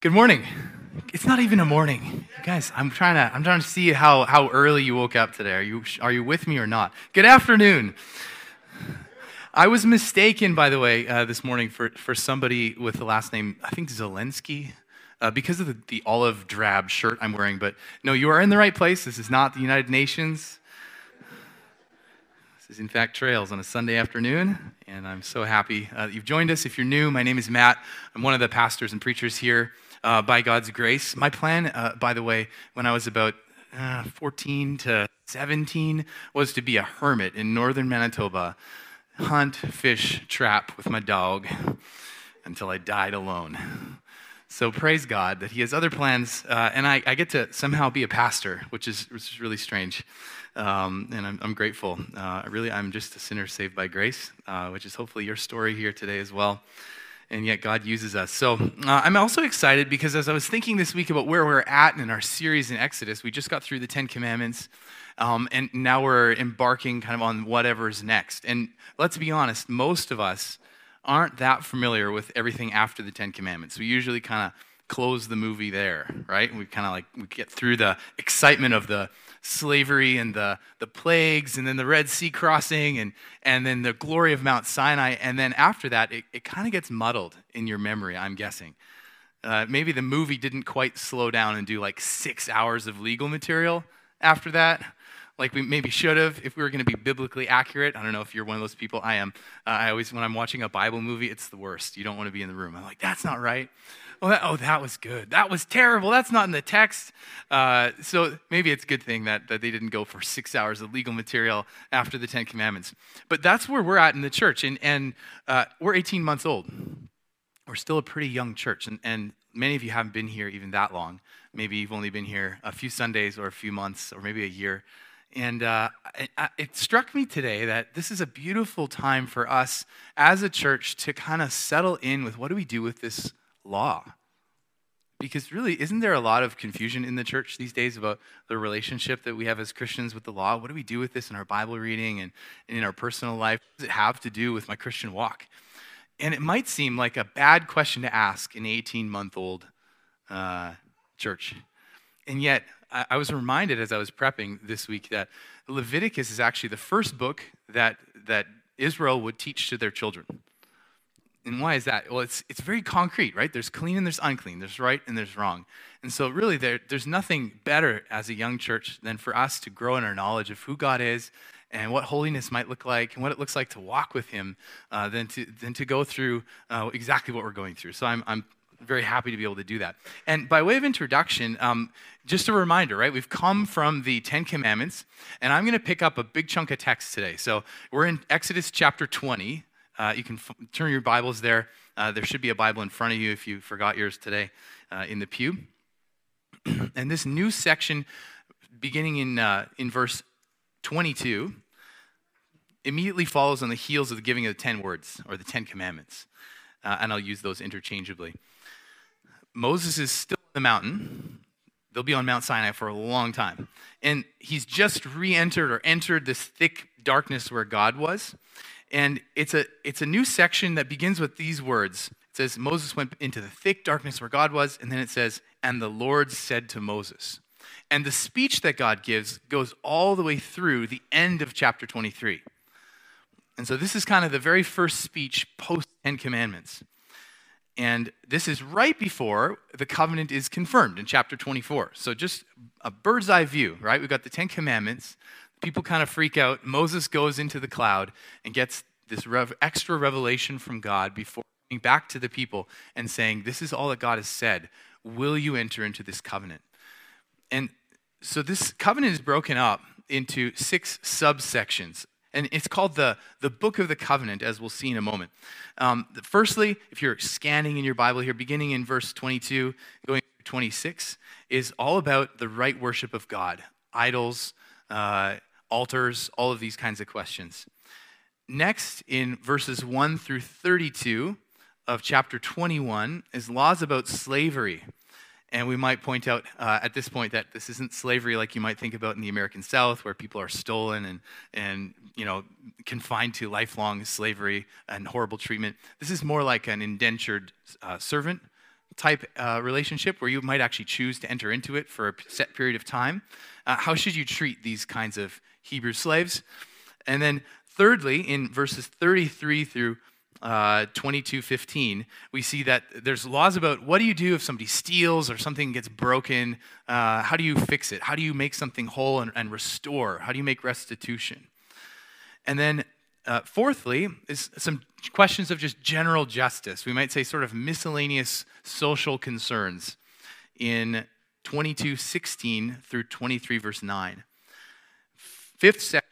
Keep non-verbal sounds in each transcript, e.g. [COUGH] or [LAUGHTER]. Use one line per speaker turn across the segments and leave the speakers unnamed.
Good morning. It's not even a morning. Guys, I'm trying to I'm trying to see how, how early you woke up today. Are you are you with me or not? Good afternoon. I was mistaken, by the way, uh, this morning for, for somebody with the last name, I think Zelensky, uh, because of the, the olive drab shirt I'm wearing. But no, you are in the right place. This is not the United Nations. This is, in fact, Trails on a Sunday afternoon, and I'm so happy uh, that you've joined us. If you're new, my name is Matt. I'm one of the pastors and preachers here uh, by God's grace. My plan, uh, by the way, when I was about uh, 14 to 17, was to be a hermit in northern Manitoba, hunt, fish, trap with my dog until I died alone. So praise God that He has other plans, uh, and I, I, get to somehow be a pastor, which is, which is really strange. Um, and I'm, I'm grateful. Uh, really, I'm just a sinner saved by grace, uh, which is hopefully your story here today as well and yet God uses us. So uh, I'm also excited because as I was thinking this week about where we're at in our series in Exodus, we just got through the Ten Commandments, um, and now we're embarking kind of on whatever's next. And let's be honest, most of us aren't that familiar with everything after the Ten Commandments. We usually kind of close the movie there, right? We kind of like we get through the excitement of the slavery and the, the plagues and then the Red Sea crossing and, and then the glory of Mount Sinai. And then after that, it, it kind of gets muddled in your memory, I'm guessing. Uh, maybe the movie didn't quite slow down and do like six hours of legal material after that like we maybe should have if we were going to be biblically accurate. I don't know if you're one of those people. I am. Uh, I always, when I'm watching a Bible movie, it's the worst. You don't want to be in the room. I'm like, that's not right oh, that, oh, that was good. That was terrible. That's not in the text. Uh, so maybe it's a good thing that, that they didn't go for six hours of legal material after the Ten Commandments. But that's where we're at in the church. And, and uh, we're 18 months old. We're still a pretty young church. And, and many of you haven't been here even that long. Maybe you've only been here a few Sundays or a few months or maybe a year. And uh, it, it, struck me today that this is a beautiful time for us as a church to kind of settle in with what do we do with this law. Because really, isn't there a lot of confusion in the church these days about the relationship that we have as Christians with the law? What do we do with this in our Bible reading and in our personal life? What does it have to do with my Christian walk? And it might seem like a bad question to ask an 18 month old uh, church. And yet, I, I was reminded as I was prepping this week that Leviticus is actually the first book that, that Israel would teach to their children. And why is that? Well, it's, it's very concrete, right? There's clean and there's unclean, there's right and there's wrong. And so, really, there, there's nothing better as a young church than for us to grow in our knowledge of who God is and what holiness might look like and what it looks like to walk with Him uh, than, to, than to go through uh, exactly what we're going through. So, I'm, I'm very happy to be able to do that. And by way of introduction, um, just a reminder, right? We've come from the Ten Commandments, and I'm going to pick up a big chunk of text today. So we're in Exodus chapter 20, uh, you can f- turn your Bibles there. Uh, there should be a Bible in front of you if you forgot yours today uh, in the pew. [CLEARS THROAT] and this new section, beginning in, uh, in verse 22, immediately follows on the heels of the giving of the 10 words or the 10 commandments. Uh, and I'll use those interchangeably. Moses is still on the mountain. They'll be on Mount Sinai for a long time. And he's just re entered or entered this thick darkness where God was. And it's a, it's a new section that begins with these words. It says, Moses went into the thick darkness where God was, and then it says, and the Lord said to Moses. And the speech that God gives goes all the way through the end of chapter 23. And so this is kind of the very first speech post Ten Commandments. And this is right before the covenant is confirmed in chapter 24. So just a bird's eye view, right? We've got the Ten Commandments people kind of freak out. Moses goes into the cloud and gets this rev- extra revelation from God before coming back to the people and saying, This is all that God has said. Will you enter into this covenant? And so this covenant is broken up into six subsections. And it's called the, the Book of the Covenant, as we'll see in a moment. Um, firstly, if you're scanning in your Bible here, beginning in verse 22, going 26, is all about the right worship of God, idols, uh, altars, all of these kinds of questions. Next, in verses 1 through 32 of chapter 21, is laws about slavery. And we might point out uh, at this point that this isn't slavery like you might think about in the American South, where people are stolen and, and you know, confined to lifelong slavery and horrible treatment. This is more like an indentured uh, servant type uh, relationship where you might actually choose to enter into it for a set period of time. Uh, how should you treat these kinds of Hebrew slaves? And then, thirdly, in verses 33 through uh, 22:15, we see that there's laws about what do you do if somebody steals or something gets broken? Uh, how do you fix it? How do you make something whole and, and restore? How do you make restitution? And then, uh, fourthly, is some questions of just general justice. We might say sort of miscellaneous social concerns in 22:16 through 23 verse 9. Fifth section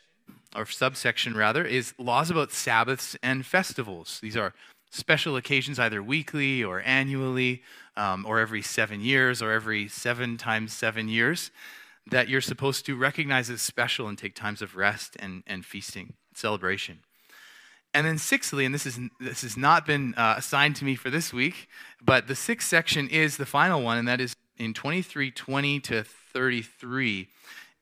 or subsection rather, is laws about Sabbaths and festivals. These are special occasions, either weekly or annually, um, or every seven years, or every seven times seven years, that you're supposed to recognize as special and take times of rest and, and feasting, celebration. And then, sixthly, and this, is, this has not been uh, assigned to me for this week, but the sixth section is the final one, and that is in 2320 to 33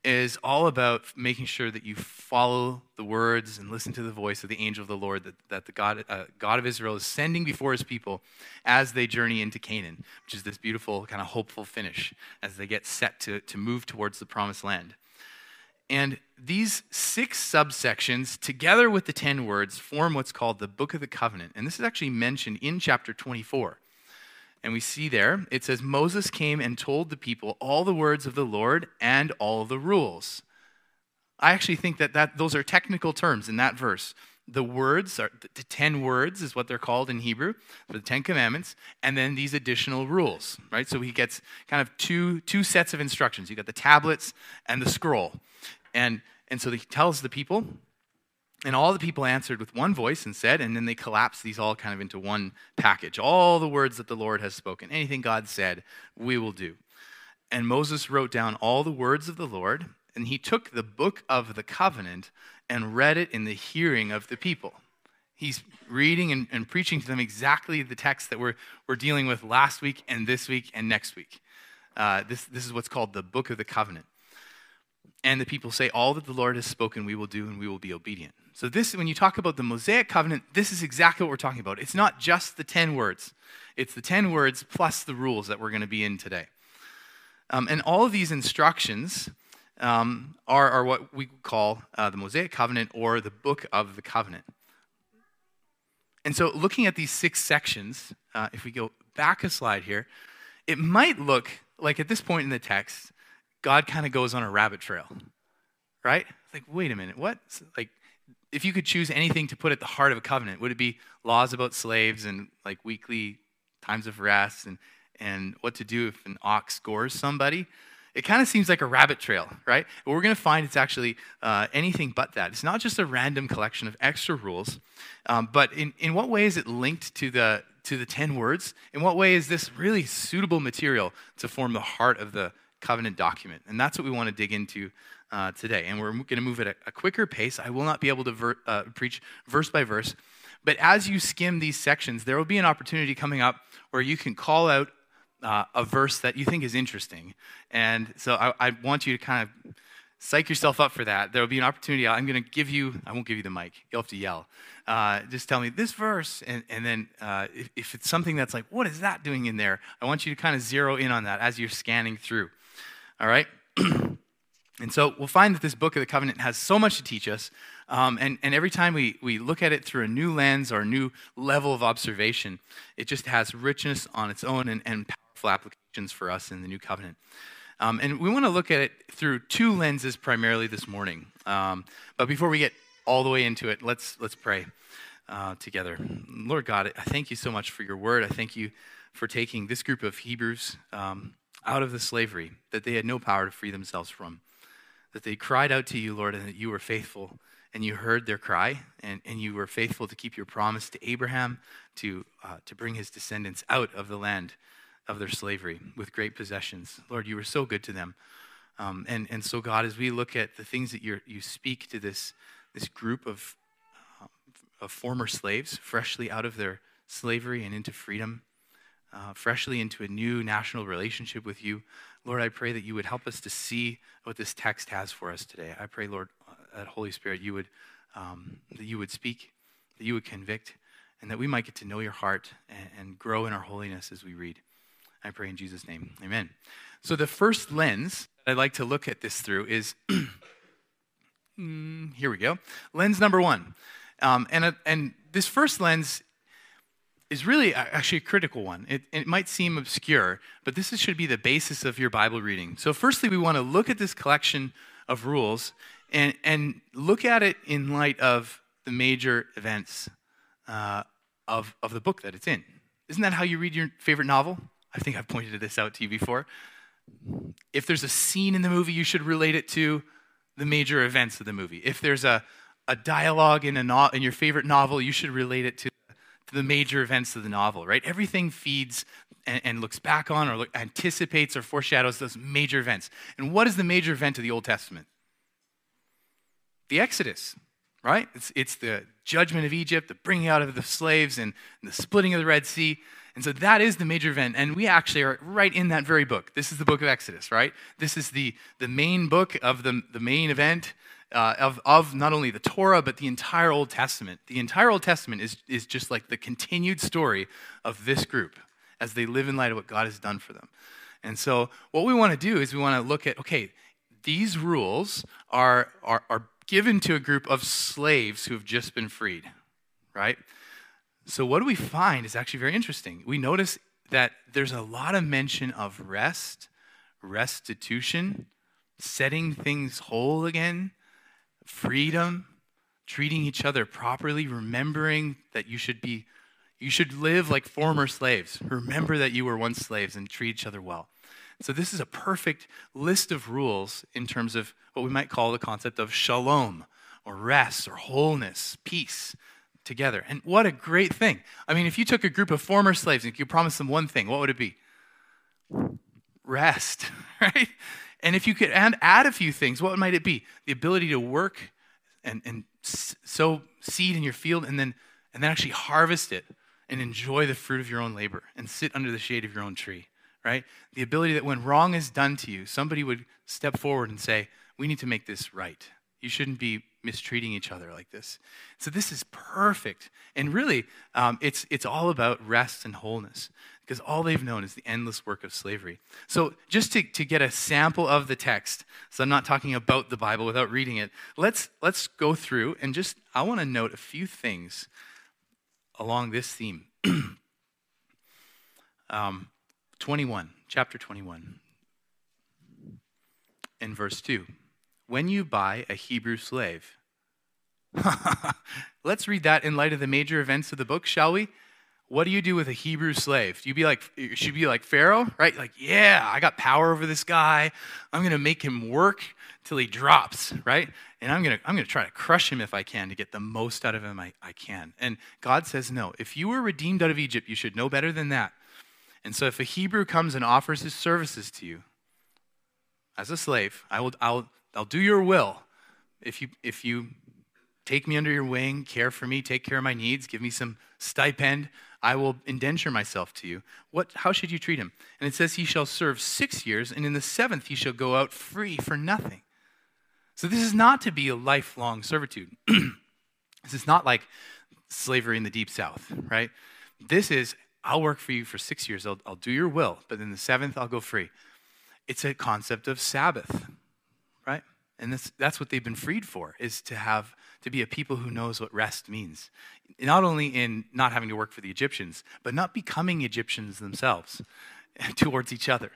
is all about making sure that you follow the words and listen to the voice of the angel of the Lord that, that the God, uh, God of Israel is sending before his people as they journey into Canaan, which is this beautiful, kind of hopeful finish as they get set to, to move towards the promised land. And these six subsections, together with the 10 words, form what's called the Book of the Covenant. And this is actually mentioned in chapter 24. And we see there, it says, Moses came and told the people all the words of the Lord and all the rules. I actually think that, that those are technical terms in that verse. The words are the 10 words is what they're called in Hebrew for the 10 commandments, and then these additional rules, right? So he gets kind of two, two sets of instructions. You got the tablets and the scroll. And, and so he tells the people, and all the people answered with one voice and said, and then they collapse these all kind of into one package. All the words that the Lord has spoken, anything God said, we will do. And Moses wrote down all the words of the Lord, and he took the book of the covenant and read it in the hearing of the people. He's reading and, and preaching to them exactly the text that we're, we're dealing with last week and this week and next week. Uh, this, this is what's called the book of the covenant. And the people say, All that the Lord has spoken, we will do, and we will be obedient. So, this, when you talk about the Mosaic covenant, this is exactly what we're talking about. It's not just the 10 words, it's the 10 words plus the rules that we're going to be in today. Um, and all of these instructions um, are, are, what we call uh, the Mosaic covenant or the book of the covenant. And so, looking at these six sections, uh, if we go back a slide here, it might look like at this point in the text, God kind of goes on a rabbit trail, right? Like, wait a minute, what? Like, if you could choose anything to put at the heart of a covenant, would it be laws about slaves and like weekly times of rest and, and what to do if an ox scores somebody? It kind of seems like a rabbit trail, right? But we're going to find it's actually uh, anything but that. It's not just a random collection of extra rules, um, but in, in what way is it linked to the, to the 10 words? In what way is this really suitable material to form the heart of the covenant document. And that's what we want to dig into uh, today. And we're going to move at a, a, quicker pace. I will not be able to ver- uh, preach verse by verse. But as you skim these sections, there will be an opportunity coming up where you can call out uh, a verse that you think is interesting. And so I, I, want you to kind of psych yourself up for that. There will be an opportunity. I'm going to give you, I won't give you the mic. You'll have to yell. Uh, just tell me this verse. And, and then uh, if, if it's something that's like, what is that doing in there? I want you to kind of zero in on that as you're scanning through. All right? [CLEARS THROAT] and so we'll find that this book of the covenant has so much to teach us. Um, and, and every time we, we look at it through a new lens or a new level of observation, it just has richness on its own and, and powerful applications for us in the new covenant. Um, and we want to look at it through two lenses primarily this morning. Um, but before we get all the way into it, let's, let's pray uh, together. Lord God, I thank you so much for your word. I thank you for taking this group of Hebrews um, out of the slavery that they had no power to free themselves from. That they cried out to you, Lord, and that you were faithful and you heard their cry and, and you were faithful to keep your promise to Abraham to, uh, to bring his descendants out of the land of their slavery with great possessions. Lord, you were so good to them. Um, and, and so, God, as we look at the things that you you speak to this, this group of, uh, of former slaves, freshly out of their slavery and into freedom, uh, freshly into a new national relationship with you. Lord, I pray that you would help us to see what this text has for us today. I pray, Lord, uh, that Holy Spirit, you would, um, that you would speak, that you would convict, and that we might get to know your heart and, and grow in our holiness as we read. I pray in Jesus' name. Amen. So, the first lens I'd like to look at this through is [CLEARS THROAT] mm, here we go. Lens number one. Um, and, uh, and this first lens is really actually a critical one. It, it might seem obscure, but this should be the basis of your Bible reading. So, firstly, we want to look at this collection of rules and, and look at it in light of the major events uh, of, of the book that it's in. Isn't that how you read your favorite novel? I think I've pointed this out to you before. If there's a scene in the movie, you should relate it to the major events of the movie. If there's a, a dialogue in, a no, in your favorite novel, you should relate it to to the major events of the novel, right? Everything feeds and, and looks back on or look, anticipates or foreshadows those major events. And what is the major event of the Old Testament? The Exodus, right? It's, it's the judgment of Egypt, the bringing out of the slaves, and, and the splitting of the Red Sea. And so that is the major event. And we actually are right in that very book. This is the book of Exodus, right? This is the, the main book of the, the main event uh, of, of not only the Torah, but the entire Old Testament. The entire Old Testament is, is just like the continued story of this group as they live in light of what God has done for them. And so, what we want to do is we want to look at okay, these rules are, are, are given to a group of slaves who have just been freed, right? So, what do we find is actually very interesting. We notice that there's a lot of mention of rest, restitution, setting things whole again, freedom, treating each other properly, remembering that you should be you should live like former slaves. Remember that you were once slaves and treat each other well. So this is a perfect list of rules in terms of what we might call the concept of shalom or rest or wholeness, peace together. And what a great thing. I mean, if you took a group of former slaves and you promised them one thing, what would it be? Rest, [LAUGHS] right? And if you could add, add a few things, what might it be? The ability to work and, and sow seed in your field and then, and then actually harvest it and enjoy the fruit of your own labor and sit under the shade of your own tree, right? The ability that when wrong is done to you, somebody would step forward and say, We need to make this right. You shouldn't be mistreating each other like this. So this is perfect. And really, um, it's, it's all about rest and wholeness because all they've known is the endless work of slavery. So, just to, to get a sample of the text, so I'm not talking about the Bible without reading it, let's, let's go through and just, I want to note a few things along this theme. [CLEARS THROAT] um, 21, chapter 21, in verse 2. When you buy a Hebrew slave, [LAUGHS] let's read that in light of the major events of the book, shall we? What do you do with a Hebrew slave? Do you be like, you should be like Pharaoh, right? Like, yeah, I got power over this guy. I'm to make him work till he drops, right? And I'm to, I'm to try to crush him if I can to get the most out of him I, I can. And God says, no. If you were redeemed out of Egypt, you should know better than that. And so if a Hebrew comes and offers his services to you as a slave, I will, I'll, I'll do your will if you, if you take me under your wing, care for me, take care of my needs, give me some stipend. I will indenture myself to you. What, how should you treat him? And it says, He shall serve six years, and in the seventh he shall go out free for nothing. So this is not to be a lifelong servitude. [CLEARS THROAT] this is not like slavery in the deep south, right? This is, I'll work for you for six years, I'll, I'll do your will, but in the seventh I'll go free. It's a concept of Sabbath, right? And this, that's what they've been freed for, is to have to be a people who knows what rest means. Not only in not having to work for the Egyptians, but not becoming Egyptians themselves [LAUGHS] towards each other.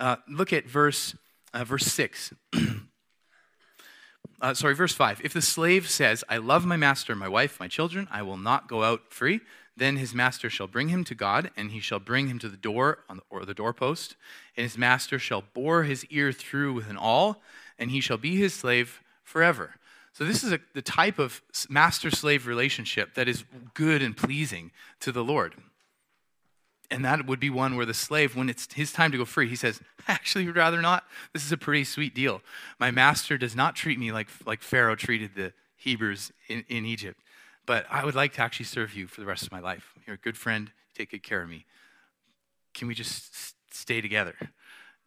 Uh, look at verse, uh, verse 6. [CLEARS THROAT] uh, sorry, verse 5. If the slave says, I love my master, my wife, my children, I will not go out free, then his master shall bring him to God, and he shall bring him to the door the, or the doorpost, and his master shall bore his ear through with an awl, and he shall be his slave forever. So, this is a, the type of master slave relationship that is good and pleasing to the Lord. And that would be one where the slave, when it's his time to go free, he says, I actually would rather not. This is a pretty sweet deal. My master does not treat me like, like Pharaoh treated the Hebrews in, in Egypt, but I would like to actually serve you for the rest of my life. You're a good friend, take good care of me. Can we just stay together?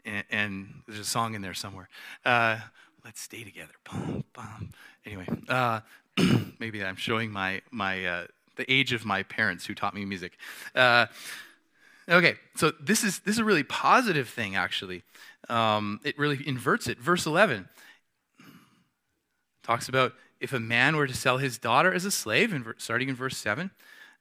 And, and there's a song in there somewhere. Uh, let's stay together. Boom, boom. Anyway, uh, [CLEARS THROAT] maybe I'm showing my my uh, the age of my parents who taught me music. Uh, Okay, so this is this is a really positive thing, actually. Um, it really inverts it. Verse 11 talks about if a man were to sell his daughter as a slave, in, starting in verse 7,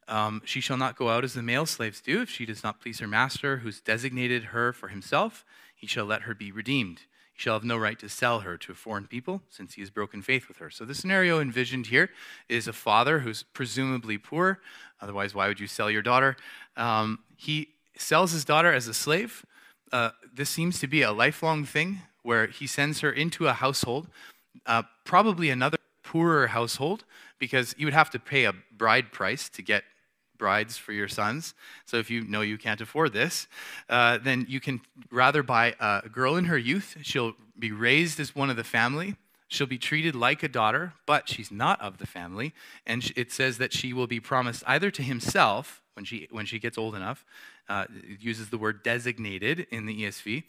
um, she shall not go out as the male slaves do. If she does not please her master, who's designated her for himself, he shall let her be redeemed. He shall have no right to sell her to a foreign people, since he has broken faith with her. So, the scenario envisioned here is a father who's presumably poor. Otherwise, why would you sell your daughter? Um, he sells his daughter as a slave. Uh, this seems to be a lifelong thing where he sends her into a household, uh, probably another poorer household, because you would have to pay a bride price to get brides for your sons. So if you know you can't afford this, uh, then you can rather buy a girl in her youth. She'll be raised as one of the family. She'll be treated like a daughter, but she's not of the family. And it says that she will be promised either to himself when she, when she gets old enough, uh, it uses the word designated in the ESV,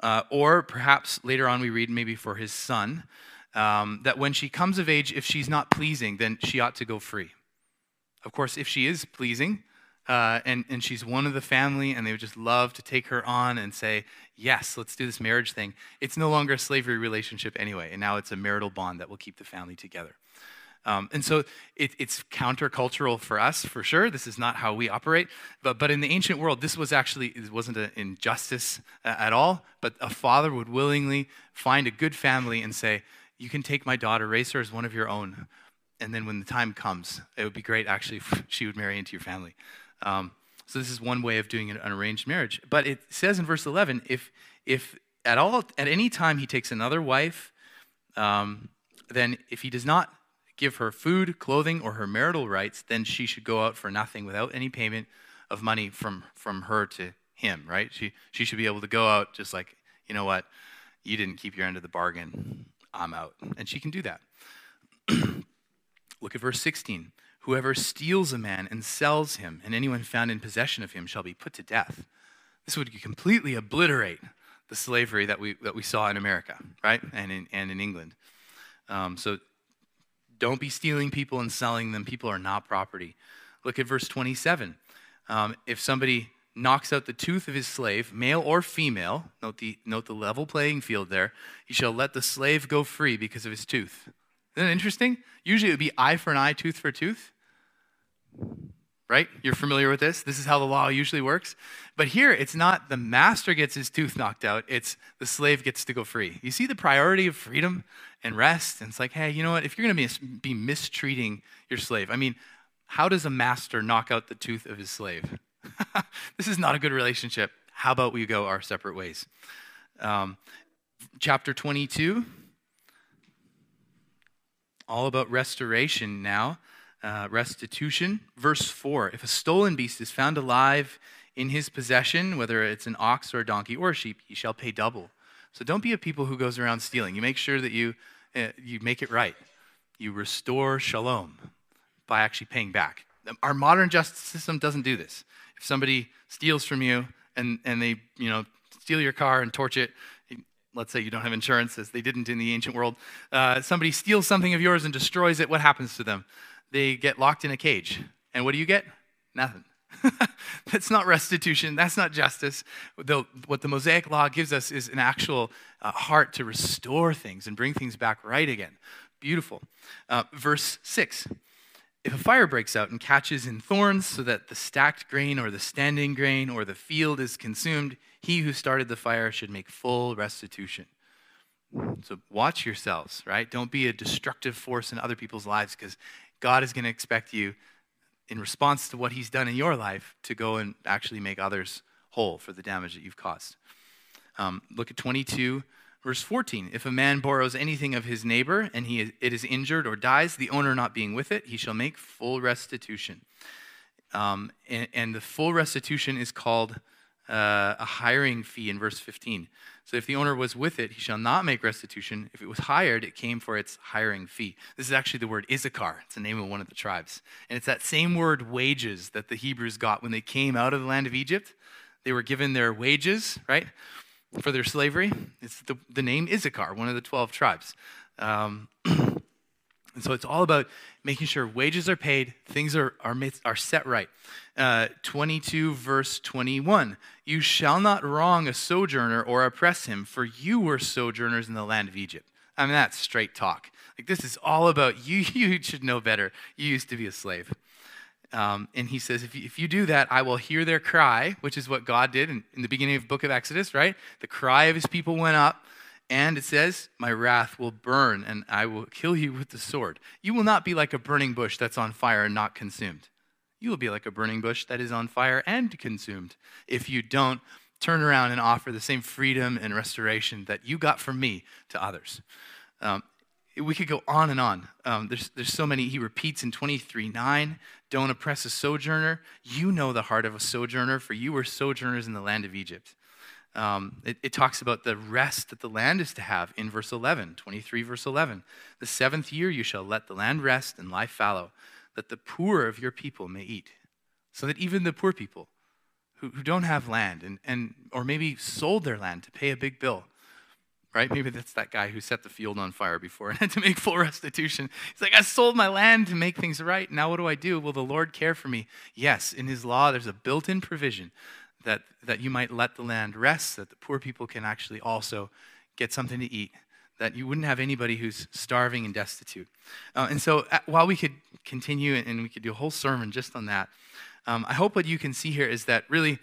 uh, or perhaps later on we read maybe for his son, um, that when she comes of age, if she's not pleasing, then she ought to go free. Of course, if she is pleasing uh, and, and she's one of the family and they would just love to take her on and say, yes, let's do this marriage thing, it's no longer a slavery relationship anyway. And now it's a marital bond that will keep the family together. Um, and so it, it's countercultural for us, for sure. This is not how we operate. But, but in the ancient world, this was actually, it wasn't an injustice uh, at all. But a father would willingly find a good family and say, You can take my daughter, raise her as one of your own and then when the time comes, it would be great actually if [LAUGHS] she would marry into your family. Um, so this is one way of doing an arranged marriage. But it says in verse 11, if if at all at any time he takes another wife, um, then if he does not give her food, clothing, or her marital rights, then she should go out for nothing without any payment of money from from her to him. Right? She she should be able to go out just like you know what, you didn't keep your end of the bargain. I'm out, and she can do that. [CLEARS THROAT] Look at verse 16. Whoever steals a man and sells him, and anyone found in possession of him shall be put to death. This would completely obliterate the slavery that we, that we saw in America, right? And in, and in England. Um, so don't be stealing people and selling them. People are not property. Look at verse 27. Um, if somebody knocks out the tooth of his slave, male or female, note the, note the level playing field there, he shall let the slave go free because of his tooth. Isn't that interesting? Usually it would be eye for an eye, tooth for a tooth. Right? You're familiar with this? This is how the law usually works. But here, it's not the master gets his tooth knocked out, it's the slave gets to go free. You see the priority of freedom and rest? And it's like, hey, you know what? If you're going to be, be mistreating your slave, I mean, how does a master knock out the tooth of his slave? [LAUGHS] this is not a good relationship. How about we go our separate ways? Um, chapter 22 all about restoration now. Uh, restitution. Verse 4 If a stolen beast is found alive in his possession, whether it's an ox or a donkey or a sheep, he shall pay double. So don't be a people who goes around stealing. You make sure that you, uh, you make it right. You restore shalom by actually paying back. Our modern justice system doesn't do this. If somebody steals from you and, and they you know, steal your car and torch it, let's say you don't have insurance, as they didn't in the ancient world, uh, somebody steals something of yours and destroys it, what happens to them? They get locked in a cage. And what do you get? Nothing. [LAUGHS] That's not restitution. That's not justice. The, what the Mosaic Law gives us is an actual uh, heart to restore things and bring things back right again. Beautiful. Uh, verse 6 if a fire breaks out and catches in thorns so that the stacked grain or the standing grain or the field is consumed, he who started the fire should make full restitution. So watch yourselves, right? Don't be a destructive force in other people's lives because God is going to expect you, in response to what he's done in your life, to go and actually make others whole for the damage that you've caused. Um, look at 22 Verse 14 If a man borrows anything of his neighbor and he is, it is injured or dies, the owner not being with it, he shall make full restitution. Um, and, and, the full restitution is called uh, a hiring fee in verse 15. So if the owner was with it, he shall not make restitution. If it was hired, it came for its hiring fee. This is actually the word Issachar. It's the name of one of the tribes. And it's that same word wages that the Hebrews got when they came out of the land of Egypt. They were given their wages, right? for their slavery. It's the, the name Issachar, one of the 12 tribes. Um, [CLEARS THROAT] And so it's all about making sure wages are paid, things are, are, are set right. Uh, 22, verse 21 You shall not wrong a sojourner or oppress him, for you were sojourners in the land of Egypt. I mean, that's straight talk. Like, this is all about [LAUGHS] you. You should know better. You used to be a slave. Um, and he says, if you, if you do that, I will hear their cry, which is what God did in, in the beginning of the book of Exodus, right? The cry of his people went up. And it says, My wrath will burn, and I will kill you with the sword. You will not be like a burning bush that's on fire and not consumed. You will be like a burning bush that is on fire and consumed if you don't turn around and offer the same freedom and restoration that you got from me to others. Um, we could go on and on. Um, there's, there's so many. He repeats in 23 9, don't oppress a sojourner. You know the heart of a sojourner, for you were sojourners in the land of Egypt. Um, it, it, talks about the rest that the land is to have in verse 11, 23, verse 11. The seventh year you shall let the land rest and lie fallow, that the poor of your people may eat. So that even the poor people who, who don't have land and, and, or maybe sold their land to pay a big bill, right? Maybe that's that guy who set the field on fire before [LAUGHS] and had to make full restitution. He's like, I sold my land to make things right. Now what do I do? Will the Lord care for me? Yes, in his law, there's a built in provision that, that you might let the land rest, that the poor people can actually also get something to eat, that you wouldn't have anybody who's starving and destitute. Uh, and so uh, while we could continue and we could do a whole sermon just on that, um, I hope what you can see here is that really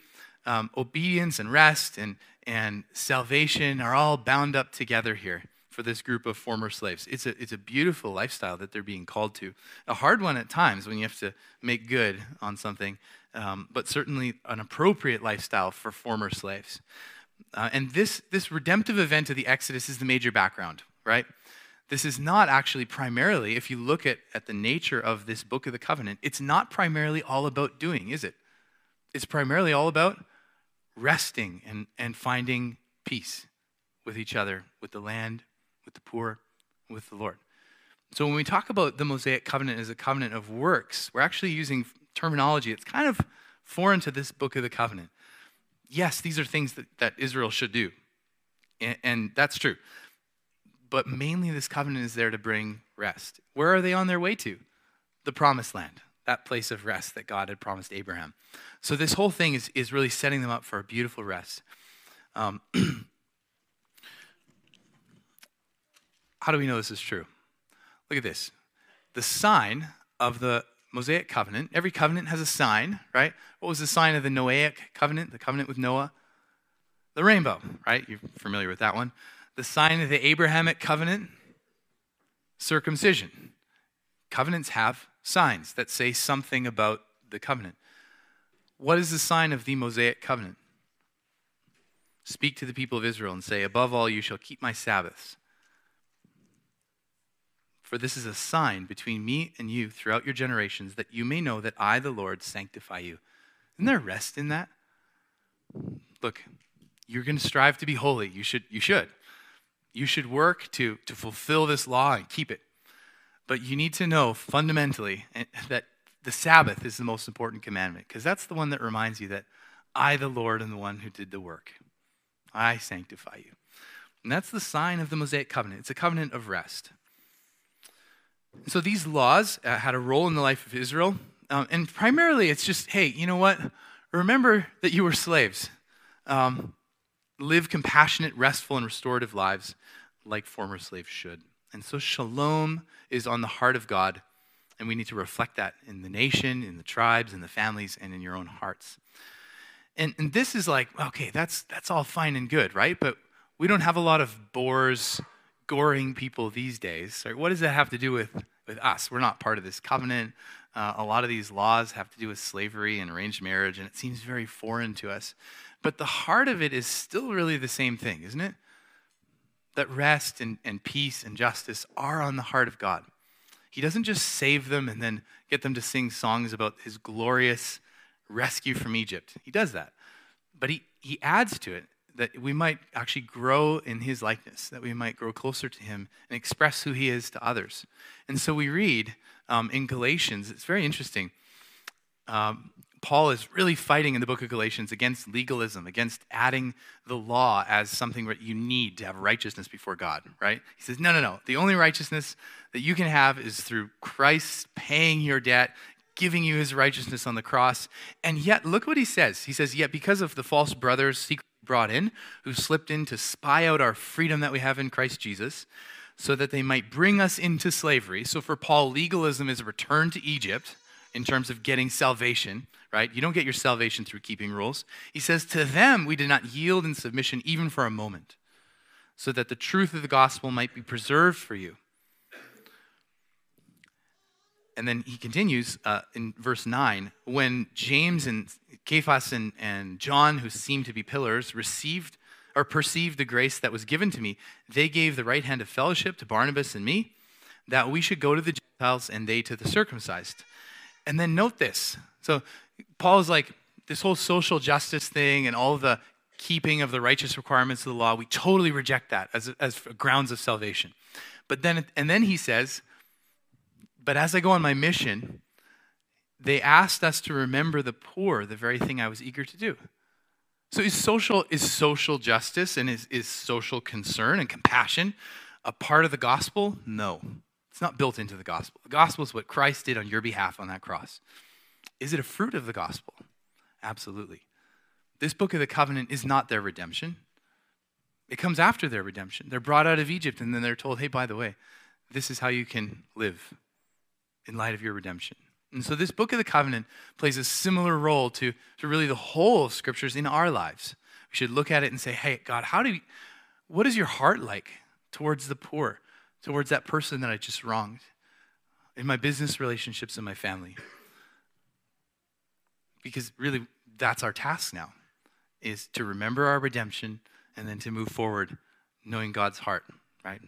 um, obedience and rest and, and salvation are all bound up together here for this group of former slaves. It's a, it's a beautiful lifestyle that they're being called to. A hard one at times when you have to make good on something, um, but certainly an appropriate lifestyle for former slaves. Uh, and this, this redemptive event of the Exodus is the major background, right? This is not actually primarily, if you look at, at the nature of this book of the covenant, it's not primarily all about doing, is it? It's primarily all about resting and, and finding peace with each other, with the land, with the poor, with the Lord. So when we talk about the Mosaic covenant as a covenant of works, we're actually using terminology that's kind of foreign to this book of the covenant. Yes, these are things that, that Israel should do, and, and that's true. But mainly, this covenant is there to bring rest. Where are they on their way to? The promised land, that place of rest that God had promised Abraham. So, this whole thing is, is really setting them up for a beautiful rest. Um, [CLEARS THROAT] how do we know this is true? Look at this. The sign of the Mosaic covenant, every covenant has a sign, right? What was the sign of the Noahic covenant, the covenant with Noah? The rainbow, right? You're familiar with that one. The sign of the Abrahamic covenant, circumcision. Covenants have signs that say something about the covenant. What is the sign of the Mosaic covenant? Speak to the people of Israel and say, Above all, you shall keep my Sabbaths for this is a sign between me and you throughout your generations, that you may know that I, the Lord, sanctify you. Isn't there rest in that? Look, you're going to strive to be holy. You should. You should. You should work to, to fulfill this law and keep it. But you need to know fundamentally eh, that the Sabbath is the most important commandment because that's the one that reminds you that I, the Lord, am the one who did the work. I sanctify you. And that's the sign of the Mosaic covenant. It's a covenant of rest. So these laws uh, had a role in the life of Israel. Um, and primarily, it's just hey, you know what? Remember that you were slaves. Um, live compassionate, restful, and restorative lives like former slaves should. And so, shalom is on the heart of God, and we need to reflect that in the nation, in the tribes, in the families, and in your own hearts. And, and this is like, okay, that's, that's all fine and good, right? But we don't have a lot of boars goring people these days. What does that have to do with, with us? We're not part of this covenant. Uh, a lot of these laws have to do with slavery and arranged marriage, and it seems very foreign to us. But the heart of it is still really the same thing, isn't it? That rest and, and peace and justice are on the heart of God. He doesn't just save them and then get them to sing songs about his glorious rescue from Egypt. He does that. But he, he adds to it that we might actually grow in his likeness, that we might grow closer to him and express who he is to others. And so we read um, in Galatians, it's very interesting. Um, Paul is really fighting in the book of Galatians against legalism, against adding the law as something that you need to have righteousness before God, right? He says, no, no, no. The only righteousness that you can have is through Christ paying your debt, giving you his righteousness on the cross. And yet, look what he says. He says, Yet because of the false brothers secretly brought in, who slipped in to spy out our freedom that we have in Christ Jesus, so that they might bring us into slavery. So for Paul, legalism is a return to Egypt in terms of getting salvation, right? You don't get your salvation through keeping rules. He says, To them we did not yield in submission even for a moment, so that the truth of the gospel might be preserved for you. And then he continues uh, in verse 9 when James and Cephas and, and John, who seemed to be pillars, received or perceived the grace that was given to me, they gave the right hand of fellowship to Barnabas and me, that we should go to the Gentiles and they to the circumcised. And then note this. So Paul is like, this whole social justice thing and all the keeping of the righteous requirements of the law, we totally reject that as, as grounds of salvation. But then, and then he says, but as I go on my mission, they asked us to remember the poor, the very thing I was eager to do. So is social, is social justice and is, is social concern and compassion a part of the gospel? No. It's not built into the gospel. The gospel is what Christ did on your behalf on that cross. Is it a fruit of the gospel? Absolutely. This book of the covenant is not their redemption. It comes after their redemption. They're brought out of Egypt and then they're told, hey, by the way, this is how you can live in light of your redemption. And so this book of the covenant plays a similar role to, to really the whole of scriptures in our lives. We should look at it and say, hey, God, how do you, what is your heart like towards the poor, towards that person that I just wronged, in my business relationships and my family? Because really, that's our task now, is to remember our redemption and then to move forward knowing God's heart, right?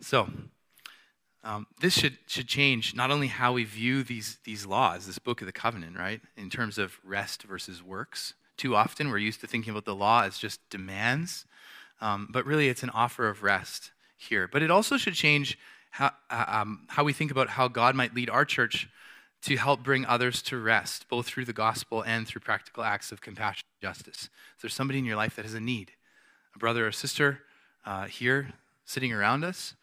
So, um, this should, should change not only how we view these, these laws, this book of the covenant, right, in terms of rest versus works. Too often we're used to thinking about the law as just demands, um, but really it's an offer of rest here. But it also should change how, uh, um, how we think about how God might lead our church to help bring others to rest, both through the gospel and through practical acts of compassion and justice. If there's somebody in your life that has a need, a brother or sister uh, here sitting around us,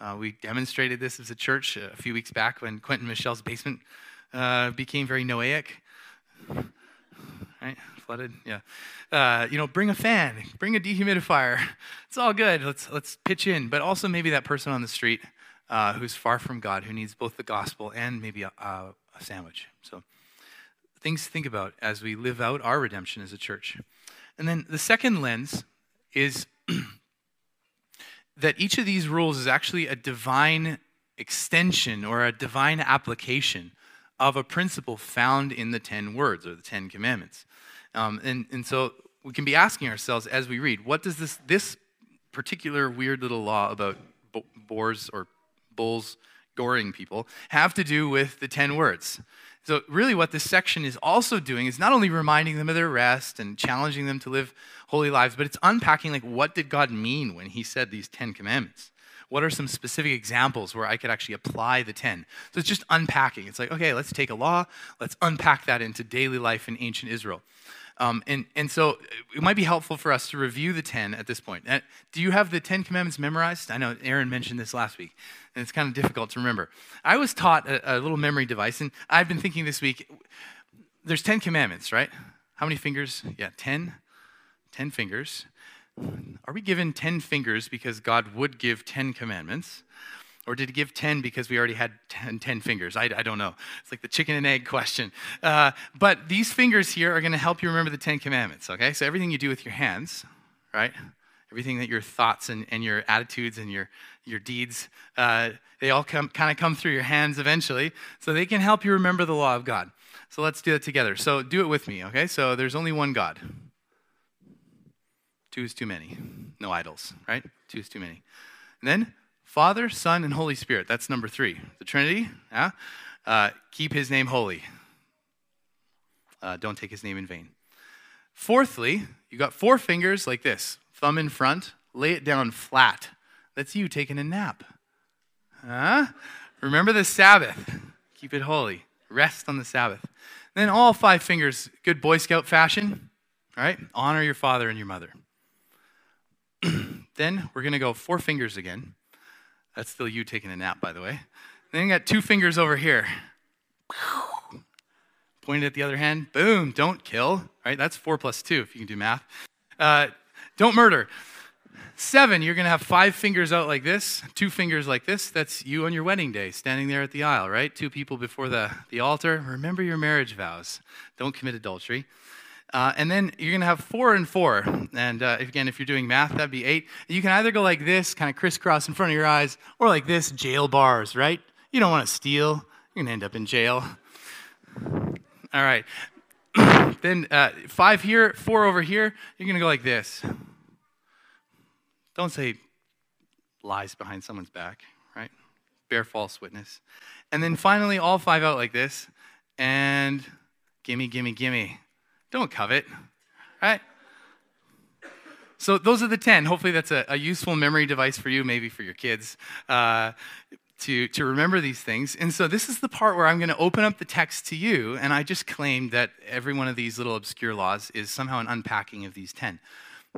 uh, we demonstrated this as a church a few weeks back when Quentin Michelle's basement uh, became very Noahic. Right? Flooded? Yeah. Uh, you know, bring a fan, bring a dehumidifier. It's all good. Let's, let's pitch in. But also, maybe that person on the street uh, who's far from God, who needs both the gospel and maybe a, a, a sandwich. So, things to think about as we live out our redemption as a church. And then the second lens is [CLEARS THROAT] that each of these rules is actually a divine extension or a divine application of a principle found in the 10 words or the 10 commandments. Um, and, and so we can be asking ourselves as we read, what does this, this particular weird little law about boars or bulls goring people have to do with the 10 words? So, really, what this section is also doing is not only reminding them of their rest and challenging them to live holy lives, but it's unpacking like what did God mean when He said these Ten Commandments? What are some specific examples where I could actually apply the 10? So it's just unpacking. It's like, okay, let's take a law, let's unpack that into daily life in ancient Israel. Um, and, and so it might be helpful for us to review the 10 at this point. Uh, do you have the 10 commandments memorized? I know Aaron mentioned this last week and it's kind of difficult to remember. I was taught a, a little memory device, and I've been thinking this week there's 10 commandments, right? How many fingers? Yeah, 10. 10 fingers. Are we given 10 fingers because God would give 10 commandments? Or did he give 10 because we already had 10, 10 fingers? I, I, don't know. It's like the chicken and egg question. Uh, but these fingers here are going to help you remember the 10 commandments, okay? So everything you do with your hands, right? everything that your thoughts and, and your attitudes and your, your deeds, uh, they all kind of come through your hands eventually. So they can help you remember the law of God. So let's do it together. So do it with me, okay? So there's only one God. Two is too many. No idols, right? Two is too many. And then Father, Son, and Holy Spirit. That's number three. The Trinity, yeah? Uh, keep his name holy. Uh, don't take his name in vain. Fourthly, you got four fingers like this thumb in front, lay it down flat. That's you taking a nap. Huh? Remember the Sabbath. Keep it holy. Rest on the Sabbath. then all five fingers, good Boy Scout fashion. All right? Honor your father and your mother. [CLEARS THROAT] then we're going to go four fingers again. That's still you taking a nap, by the way. Then you got two fingers over here. Pointed at the other hand. Boom. Don't kill. Right? That's four plus two, if you can do math. Uh, don't murder. Seven, you're going to have five fingers out like this, two fingers like this. That's you on your wedding day, standing there at the aisle, right? Two people before the, the altar. Remember your marriage vows. Don't commit adultery. Uh, and then you're going to have four and four. And uh, again, if you're doing math, that'd be eight. You can either go like this, kind of crisscross in front of your eyes, or like this, jail bars, right? You don't want to steal. You're going to end up in jail. All right. [COUGHS] then uh, five here, four over here. You're going to go like this. Don't say lies behind someone's back, right? Bear false witness. And then finally, all five out like this. And gimme, gimme, gimme. Don't covet, right? So those are the 10. Hopefully, that's a, a useful memory device for you, maybe for your kids. Uh, to, to remember these things. And so this is the part where I'm going to open up the text to you, and I just claimed that every one of these little obscure laws is somehow an unpacking of these 10.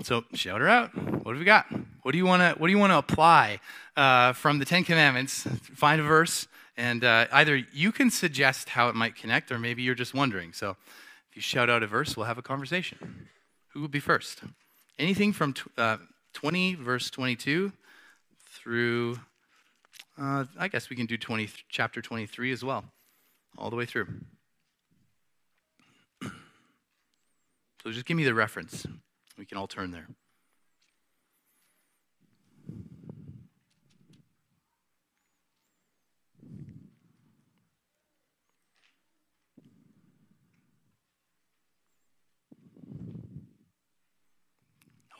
So shout her out. What have we got? What do you want to What do you want to apply uh, from the Ten Commandments? Find a verse, and uh, either you can suggest how it might connect, or maybe you're just wondering. So if you shout out a verse, we'll have a conversation. Who will be first? Anything from tw- uh, 20 verse 22 through uh, I guess we can do 20, chapter 23 as well, all the way through. [CLEARS THROAT] So just give me the reference. We can all turn there.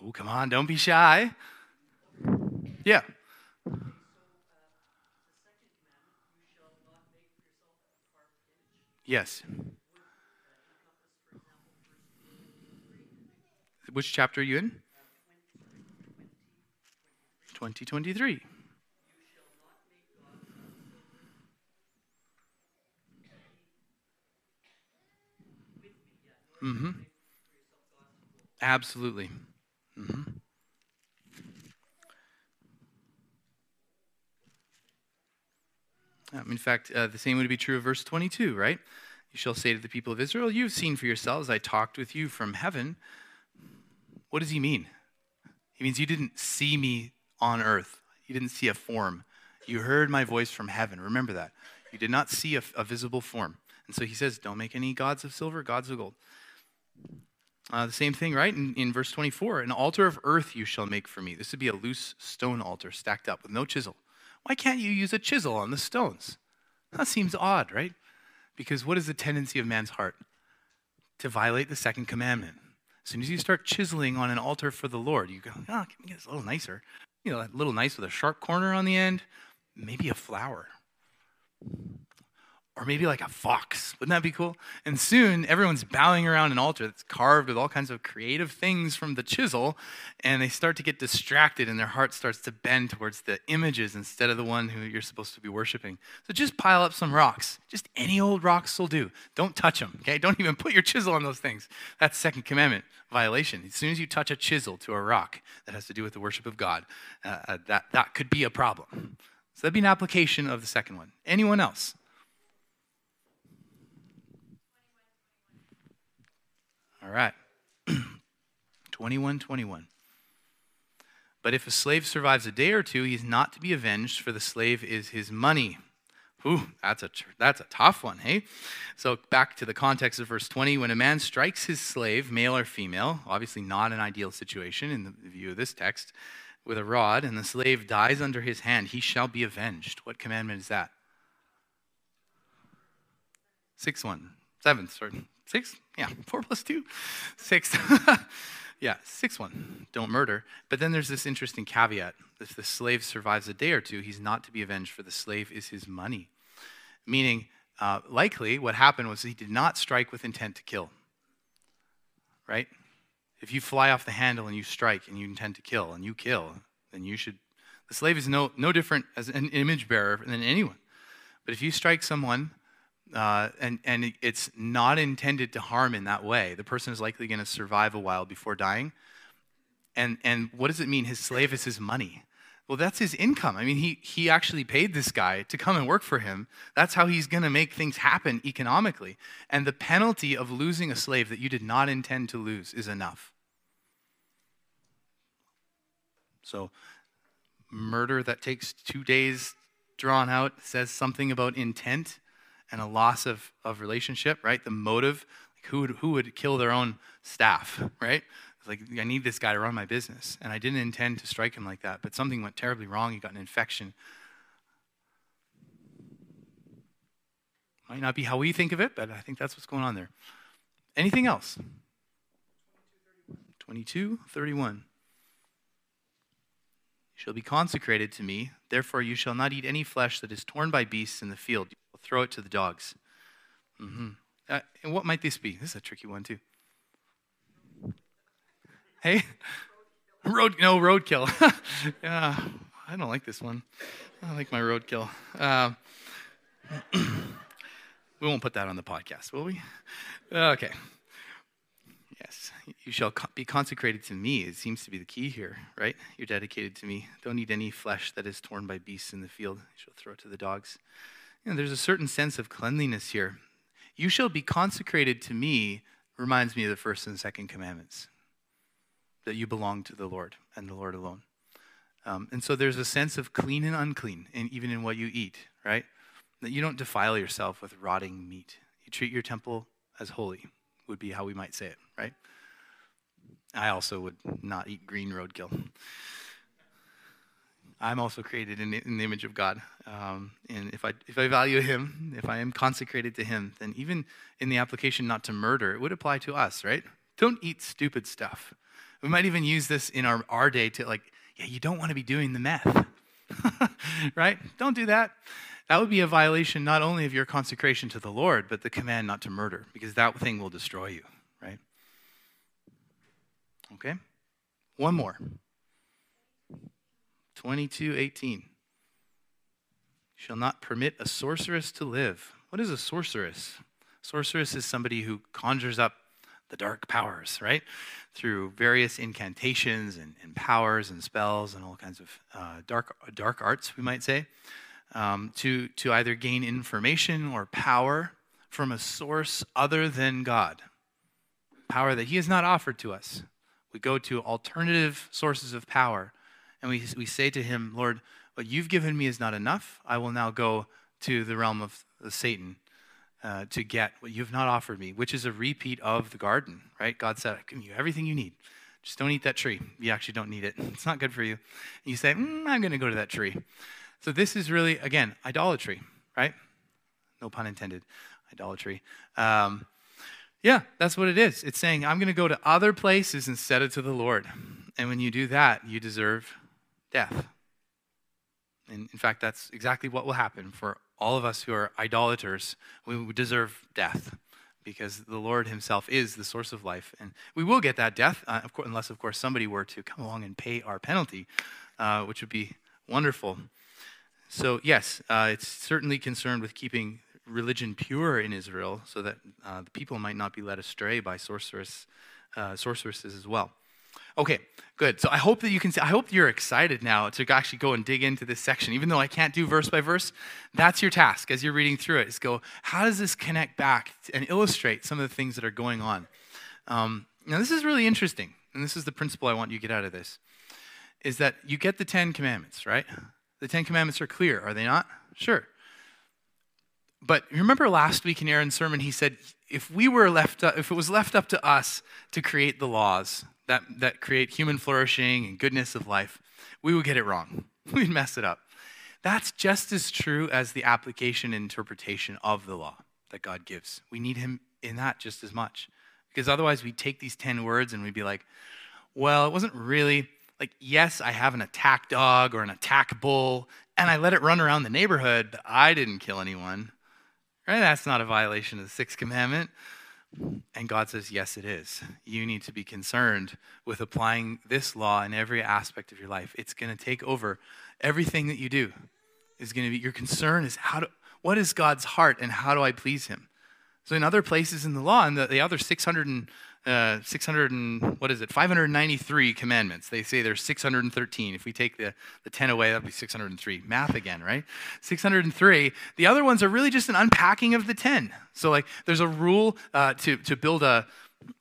Oh, come on, don't be shy. Yeah. Yes. Which chapter are you in? 2023. Mm-hmm. Absolutely. Mm-hmm. Um, in fact, uh, the same would be true of verse 22, right? You shall say to the people of Israel, You've seen for yourselves, I talked with you from heaven. What does he mean? He means you didn't see me on earth, you didn't see a form. You heard my voice from heaven. Remember that. You did not see a, a visible form. And so he says, Don't make any gods of silver, gods of gold. Uh, the same thing, right? In, in verse 24, an altar of earth you shall make for me. This would be a loose stone altar stacked up with no chisel. Why can't you use a chisel on the stones? That seems odd, right? Because what is the tendency of man's heart? To violate the second commandment. As soon as you start chiseling on an altar for the Lord, you go, oh, can we get this a little nicer? You know, a little nice with a sharp corner on the end, maybe a flower or maybe like a fox. Wouldn't that be cool? And soon everyone's bowing around an altar that's carved with all kinds of creative things from the chisel, and they start to get distracted, and their heart starts to bend towards the images instead of the one who you're supposed to be worshiping. So just pile up some rocks. Just any old rocks will do. Don't touch them, okay? Don't even put your chisel on those things. That's second commandment violation. As soon as you touch a chisel to a rock that has to do with the worship of God, uh, uh that, that could be a problem. So that'd be an application of the second one. Anyone else? All right. [CLEARS THROAT] 21 21. But if a slave survives a day or two, he's not to be avenged, for the slave is his money. Ooh, that's a, that's a tough one, hey? So, back to the context of verse 20. When a man strikes his slave, male or female, obviously not an ideal situation in the view of this text, with a rod, and the slave dies under his hand, he shall be avenged. What commandment is that? Sixth one. Seventh, sorry. Six? Yeah, [LAUGHS] four plus two. Six. [LAUGHS] yeah, six one. Don't murder. But then there's this interesting caveat. If the slave survives a day or two, he's not to be avenged, for the slave is his money. Meaning, uh, likely what happened was he did not strike with intent to kill. Right? If you fly off the handle and you strike and you intend to kill and you kill, then you should. The slave is no, no different as an image bearer than anyone. But if you strike someone uh, and, and it's not intended to harm in that way. The person is likely going to survive a while before dying. And, and what does it mean? His slave is his money. Well, that's his income. I mean, he, he actually paid this guy to come and work for him. That's how he's going to make things happen economically. And the penalty of losing a slave that you did not intend to lose is enough. So, murder that takes two days drawn out says something about intent and a loss of, of relationship, right? The motive. Like who, would, who would kill their own staff, [LAUGHS] right? It's like, I need this guy to run my business. And I didn't intend to strike him like that, but something went terribly wrong. He got an infection. Might not be how we think of it, but I think that's what's going on there. Anything else? 22, 31 shall be consecrated to me. Therefore, you shall not eat any flesh that is torn by beasts in the field. Throw it to the dogs. Mm-hmm. Uh, and what might this be? This is a tricky one, too. Hey? [LAUGHS] Road, no, roadkill. [LAUGHS] yeah, I don't like this one. I like my roadkill. Uh, [CLEARS THROAT] we won't put that on the podcast, will we? Okay. Yes, you shall be consecrated to me. It seems to be the key here, right? You're dedicated to me. Don't eat any flesh that is torn by beasts in the field. You shall throw it to the dogs. You know, there's a certain sense of cleanliness here. You shall be consecrated to me reminds me of the first and second commandments that you belong to the Lord and the Lord alone. Um, and so there's a sense of clean and unclean, and even in what you eat, right? That you don't defile yourself with rotting meat. You treat your temple as holy would be how we might say it, right? I also would not eat green roadkill. I'm also created in the, in the image of God. Um, and if I, if I value Him, if I am consecrated to Him, then even in the application not to murder, it would apply to us, right? Don't eat stupid stuff. We might even use this in our, our day to, like, yeah, you don't want to be doing the meth, [LAUGHS] right? Don't do that. That would be a violation not only of your consecration to the Lord, but the command not to murder, because that thing will destroy you, right? Okay? One more. 22:18. Shall not permit a sorceress to live. What is a sorceress? Sorceress is somebody who conjures up the dark powers, right? Through various incantations and, and powers and spells and all kinds of uh, dark, dark arts, we might say um, to, to either gain information or power from a source other than God, power that He has not offered to us. We go to alternative sources of power and we, we say to Him, Lord, what you've given me is not enough. I will now go to the realm of Satan uh, to get what you've not offered me, which is a repeat of the garden, right? God said, I give you everything you need. Just don't eat that tree. You actually don't need it. [LAUGHS] It's not good for you. And you say, mm, I'm going to go to that tree. So this is really, again, idolatry, right? No pun intended, idolatry. Um, yeah, that's what it is. It's saying, I'm going to go to other places instead of to the Lord. And when you do that, you deserve death. And in fact, that's exactly what will happen for all of us who are idolaters. We deserve death because the Lord Himself is the source of life. And we will get that death, uh, of course, unless, of course, somebody were to come along and pay our penalty, uh, which would be wonderful. So, yes, uh, it's certainly concerned with keeping religion pure in Israel so that uh, the people might not be led astray by sorceress, uh, sorceresses as well. Okay, good. So I hope that you can see, I hope you're excited now to actually go and dig into this section. Even though I can't do verse by verse, that's your task as you're reading through it is go, how does this connect back and illustrate some of the things that are going on? Um, now, this is really interesting, and this is the principle I want you to get out of this, is that you get the Ten Commandments, right? The Ten Commandments are clear, are they not? Sure. But remember last week in Aaron's sermon, he said, if we were left, if it was left up to us to create the laws that, that create human flourishing and goodness of life, we would get it wrong. [LAUGHS] We'd mess it up. That's just as true as the application and interpretation of the law that God gives. We need Him in that just as much. Because otherwise, we'd take these 10 words and we'd be like, well, it wasn't really like, yes, I have an attack dog or an attack bull, and I let it run around the neighborhood, but I didn't kill anyone. Right? That's not a violation of the sixth commandment. And God says, yes, it is. You need to be concerned with applying this law in every aspect of your life. It's going to take over everything that you do. Is going to be your concern is how do what is God's heart and how do I please him? So in other places in the law, and the, the other 600 and, uh, 600 and, what is it, 593 commandments. They say there's 613. If we take the, the 10 away, that'd be 603. Math again, right? 603. The other ones are really just an unpacking of the 10. So like there's a rule uh, to, to build a,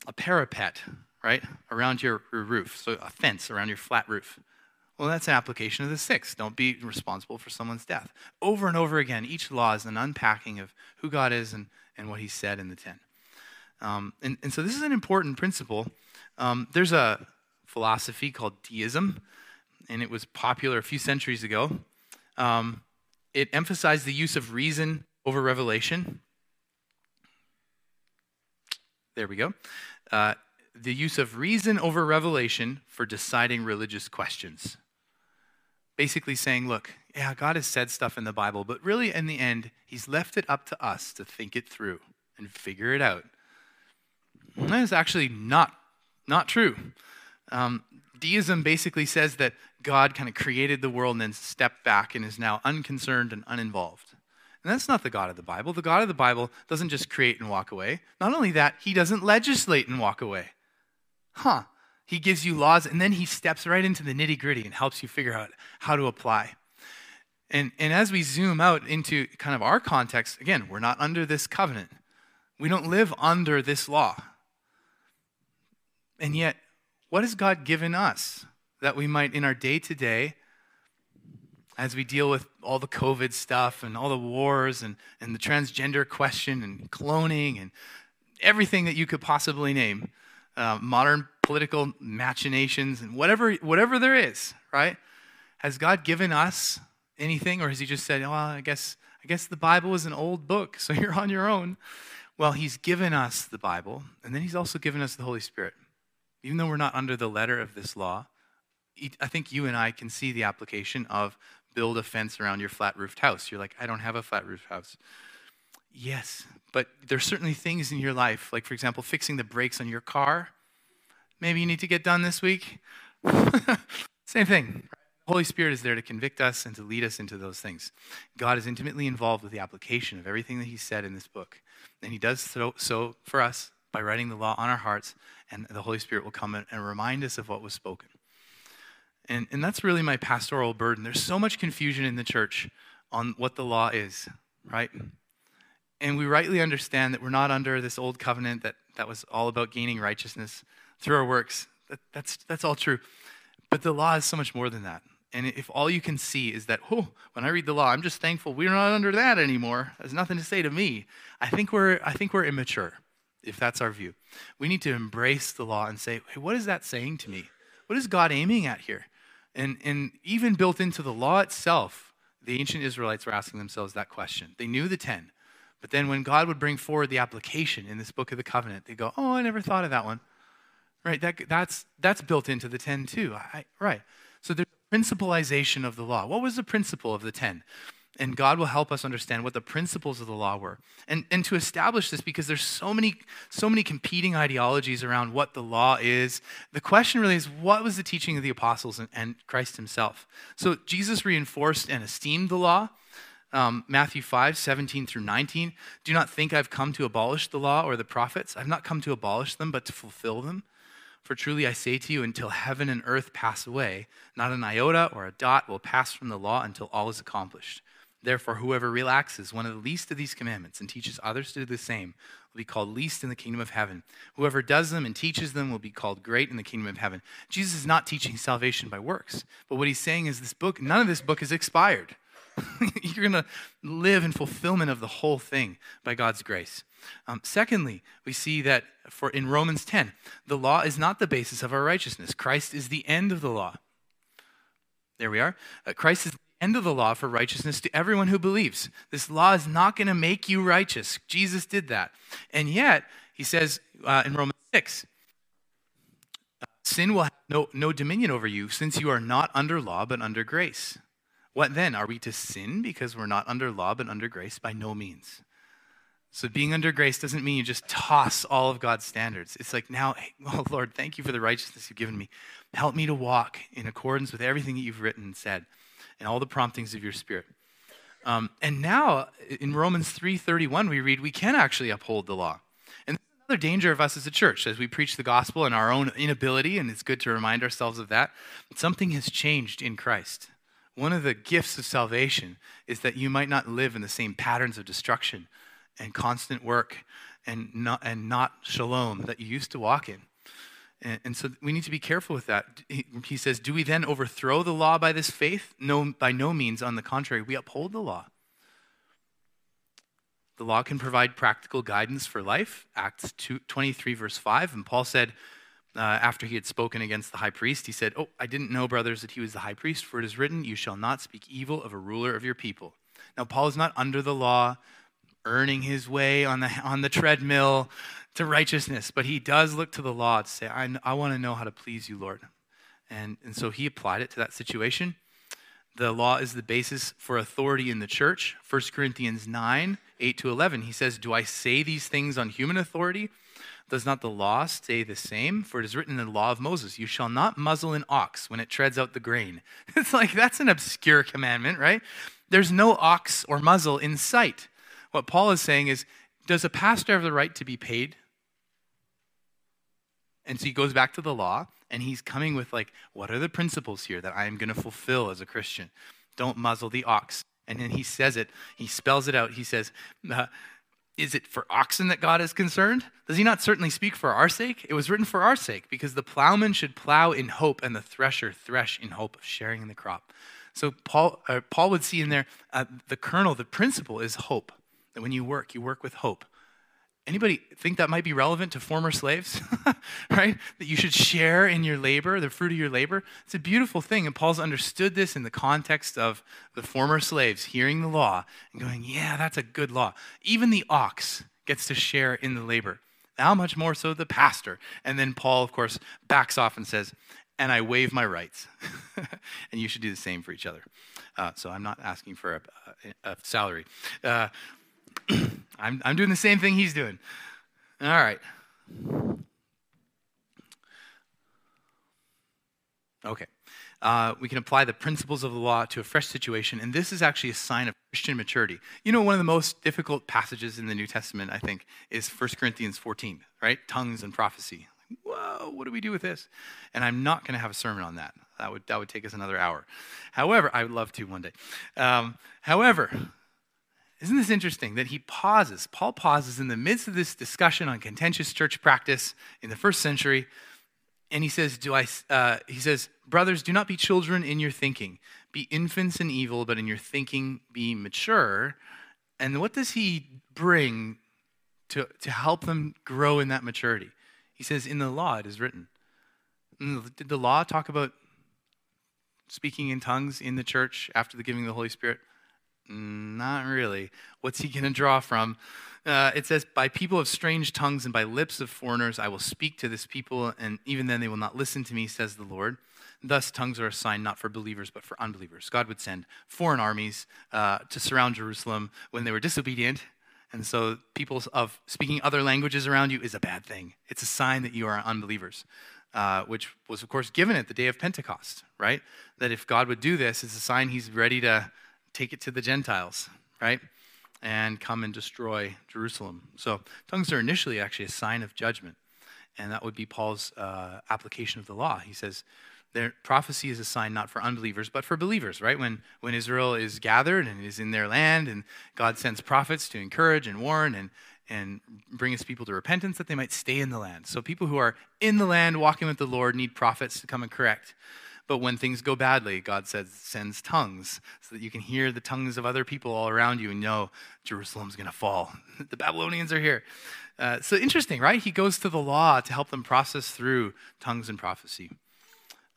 a parapet, right, around your, your roof. So a fence around your flat roof. Well, that's an application of the six. Don't be responsible for someone's death. Over and over again, each law is an unpacking of who God is and, and what he said in the ten. Um, and, and so this is an important principle. Um, there's a philosophy called deism, and it was popular a few centuries ago. Um, it emphasized the use of reason over revelation. There we go. Uh, the use of reason over revelation for deciding religious questions basically saying, look, yeah, God has said stuff in the Bible, but really in the end, He's left it up to us to think it through and figure it out. And that is actually not, not true. Um, deism basically says that God kind of created the world and then stepped back and is now unconcerned and uninvolved. And that's not the God of the Bible. The God of the Bible doesn't just create and walk away. Not only that, he doesn't legislate and walk away. Huh. He gives you laws, and then he steps right into the nitty gritty and helps you figure out how to apply. And, and as we zoom out into kind of our context, again, we're not under this covenant. We don't live under this law. And yet, what has God given us that we might, in our day to day, as we deal with all the COVID stuff and all the wars and, and the transgender question and cloning and everything that you could possibly name, uh, modern political machinations and whatever, whatever there is, right? Has God given us anything, or has He just said, "Well, I guess, I guess the Bible is an old book, so [LAUGHS] you're on your own"? Well, He's given us the Bible, and then He's also given us the Holy Spirit. Even though we're not under the letter of this law, I think you and I can see the application of build a fence around your flat roofed house. You're like, I don't have a flat roofed house. Yes, but there's certainly things in your life, like, for example, fixing the brakes on your car maybe you need to get done this week. [LAUGHS] Same thing. The Holy Spirit is there to convict us and to lead us into those things. God is intimately involved with the application of everything that He said in this book. And He does so, so for us by writing the law on our hearts, and the Holy Spirit will come and remind us of what was spoken. And, and that's really my pastoral burden. There's so much confusion in the church on what the law is, right? And we rightly understand that we're not under this old covenant that, that was all about gaining righteousness through our works. That, that's, that's all true. But the law is so much more than that. And if all you can see is that, oh, when I read the law, I'm just thankful we're not under that anymore. There's nothing to say to me. I think we're, I think we're immature, if that's our view. We need to embrace the law and say, hey, what is that saying to me? What is God aiming at here? And, and even built into the law itself, the ancient Israelites were asking themselves that question. They knew the 10. But then when God would bring forward the application in this book of the covenant, they go, oh, I never thought of that one. Right, that, that's, that's built into the 10 too. I, right. So there's principalization of the law. What was the principle of the 10? And God will help us understand what the principles of the law were. And, and to establish this, because there's so many, so many competing ideologies around what the law is, the question really is what was the teaching of the apostles and, and Christ himself? So Jesus reinforced and esteemed the law. Um, Matthew 5, 17 through 19. Do not think I've come to abolish the law or the prophets. I've not come to abolish them, but to fulfill them. For truly I say to you, until heaven and earth pass away, not an iota or a dot will pass from the law until all is accomplished. Therefore, whoever relaxes one of the least of these commandments and teaches others to do the same will be called least in the kingdom of heaven. Whoever does them and teaches them will be called great in the kingdom of heaven. Jesus is not teaching salvation by works, but what he's saying is this book, none of this book is expired. [LAUGHS] You're going to live in fulfillment of the whole thing by God's grace. Um, secondly, we see that for in Romans 10, the law is not the basis of our righteousness. Christ is the end of the law. There we are. Uh, Christ is end of the law for righteousness to everyone who believes. This law is not going to make you righteous. Jesus did that. And yet, he says uh, in Romans 6, uh, sin will have no, no dominion over you since you are not under law but under grace. What then? Are we to sin because we're not under law but under grace? By no means. So being under grace doesn't mean you just toss all of God's standards. It's like now, [LAUGHS] oh Lord, thank you for the righteousness you've given me. Help me to walk in accordance with everything that you've written and said and all the promptings of your spirit. Um, and now in Romans 3:31 we read we can actually uphold the law. And another danger of us as a church as we preach the gospel and our own inability and it's good to remind ourselves of that. Something has changed in Christ. One of the gifts of salvation is that you might not live in the same patterns of destruction and constant work and not, and not shalom that you used to walk in. And, and, so we need to be careful with that. He, he says, Do we then overthrow the law by this faith? No, by no means. On the contrary, we uphold the law. The law can provide practical guidance for life. Acts 2, 23, verse 5. And Paul said, uh, after he had spoken against the high priest, he said, Oh, I didn't know, brothers, that he was the high priest, for it is written, You shall not speak evil of a ruler of your people. Now, Paul is not under the law, earning his way on the, on the treadmill to righteousness, but he does look to the law to say, I, I want to know how to please you, Lord. And, and so he applied it to that situation. The law is the basis for authority in the church. 1 Corinthians 9, 8 to 11, he says, Do I say these things on human authority? Does not the law say the same? For it is written in the law of Moses, You shall not muzzle an ox when it treads out the grain. [LAUGHS] It's like, that's an obscure commandment, right? There's no ox or muzzle in sight. What Paul is saying is, Does a pastor have the right to be paid? And so he goes back to the law and he's coming with, like, what are the principles here that I am going to fulfill as a Christian? Don't muzzle the ox. And then he says it, he spells it out. He says, uh, is it for oxen that God is concerned? Does he not certainly speak for our sake? It was written for our sake, because the plowman should plow in hope and the thresher thresh in hope of sharing in the crop. So Paul, uh, Paul would see in there uh, the kernel, the principle is hope. That when you work, you work with hope. Anybody think that might be relevant to former slaves? [LAUGHS] right? That you should share in your labor, the fruit of your labor. It's a beautiful thing. And Paul's understood this in the context of the former slaves hearing the law and going, yeah, that's a good law. Even the ox gets to share in the labor. How much more so the pastor? And then Paul, of course, backs off and says, and I waive my rights. [LAUGHS] and you should do the same for each other. Uh, so I'm not asking for a, a, a salary. Uh, [CLEARS THROAT] I'm, I'm doing the same thing he's doing. All right. Okay. Uh, we can apply the principles of the law to a fresh situation, and this is actually a sign of Christian maturity. You know, one of the most difficult passages in the New Testament, I think, is 1 Corinthians 14, right? Tongues and prophecy. Whoa, what do we do with this? And I'm not going to have a sermon on that. That would, that would take us another hour. However, I would love to one day. Um, however, isn't this interesting that he pauses? Paul pauses in the midst of this discussion on contentious church practice in the first century, and he says, "Do I?" Uh, he says, "Brothers, do not be children in your thinking. Be infants in evil, but in your thinking be mature." And what does he bring to to help them grow in that maturity? He says, "In the law it is written." Did the law talk about speaking in tongues in the church after the giving of the Holy Spirit? Not really. What's he going to draw from? Uh, it says, By people of strange tongues and by lips of foreigners, I will speak to this people, and even then they will not listen to me, says the Lord. Thus, tongues are a sign not for believers, but for unbelievers. God would send foreign armies uh, to surround Jerusalem when they were disobedient. And so, people of speaking other languages around you is a bad thing. It's a sign that you are unbelievers, uh, which was, of course, given at the day of Pentecost, right? That if God would do this, it's a sign he's ready to take it to the Gentiles, right? And come and destroy Jerusalem. So tongues are initially actually a sign of judgment. And that would be Paul's uh, application of the law. He says, their prophecy is a sign not for unbelievers, but for believers, right? When, when Israel is gathered and is in their land, and God sends prophets to encourage and warn and, and bring his people to repentance that they might stay in the land. So people who are in the land walking with the Lord need prophets to come and correct. But when things go badly, God says, sends tongues so that you can hear the tongues of other people all around you and know Jerusalem's going to fall. [LAUGHS] the Babylonians are here. Uh, so interesting, right? He goes to the law to help them process through tongues and prophecy.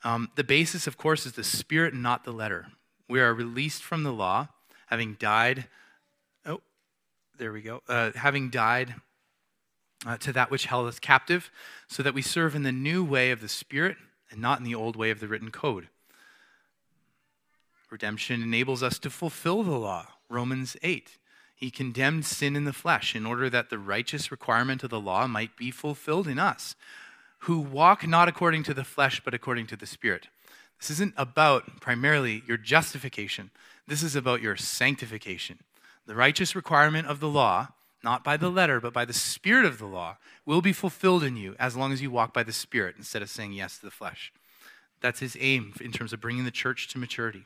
Um, the basis, of course, is the spirit, not the letter. We are released from the law, having died. Oh, there we go. Uh, having died uh, to that which held us captive, so that we serve in the new way of the Spirit and not in the old way of the written code. Redemption enables us to fulfill the law. Romans 8. He condemned sin in the flesh in order that the righteous requirement of the law might be fulfilled in us, who walk not according to the flesh, but according to the Spirit. This isn't about primarily your justification. This is about your sanctification. The righteous requirement of the law, not by the letter, but by the spirit of the law, will be fulfilled in you as long as you walk by the spirit instead of saying yes to the flesh. That's his aim in terms of bringing the church to maturity.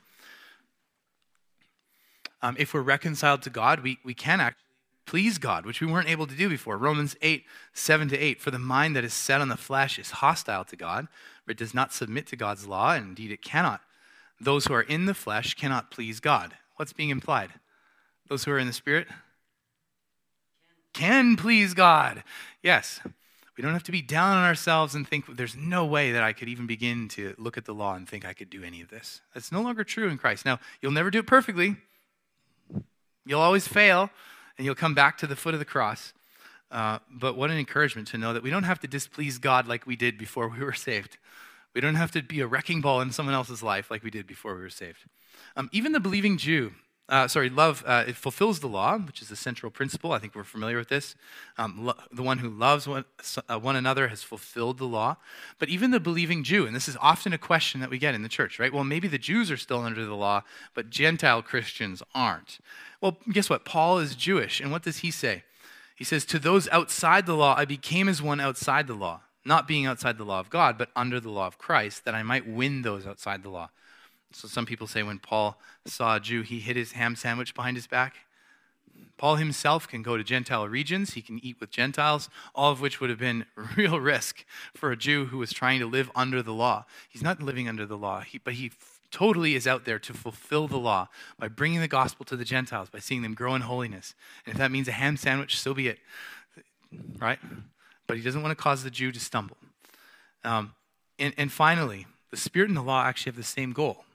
Um, if we're reconciled to God, we, we can actually please God, which we weren't able to do before. Romans 8, 7 to 8. For the mind that is set on the flesh is hostile to God, for it does not submit to God's law, and indeed it cannot. Those who are in the flesh cannot please God. What's being implied? Those who are in the Spirit can please God. Yes. We don't have to be down on ourselves and think there's no way that I could even begin to look at the law and think I could do any of this. That's no longer true in Christ. Now, you'll never do it perfectly. You'll always fail, and you'll come back to the foot of the cross. Uh, but what an encouragement to know that we don't have to displease God like we did before we were saved. We don't have to be a wrecking ball in someone else's life like we did before we were saved. Um, even the believing Jew uh, sorry, love, uh, it fulfills the law, which is the central principle. I think we're familiar with this. Um, lo- the one who loves one, uh, one another has fulfilled the law. But even the believing Jew, and this is often a question that we get in the church, right? Well, maybe the Jews are still under the law, but Gentile Christians aren't. Well, guess what? Paul is Jewish, and what does he say? He says, To those outside the law, I became as one outside the law, not being outside the law of God, but under the law of Christ, that I might win those outside the law. So some people say when Paul saw a Jew, he hid his ham sandwich behind his back. Paul himself can go to Gentile regions. He can eat with Gentiles, all of which would have been [LAUGHS] real risk for a Jew who was trying to live under the law. He's not living under the law, he, but he f- totally is out there to fulfill the law by bringing the gospel to the Gentiles, by seeing them grow in holiness. And if that means a ham sandwich, so be it. Right? But he doesn't want to cause the Jew to stumble. Um, and, and finally, the Spirit and the law actually have the same goal.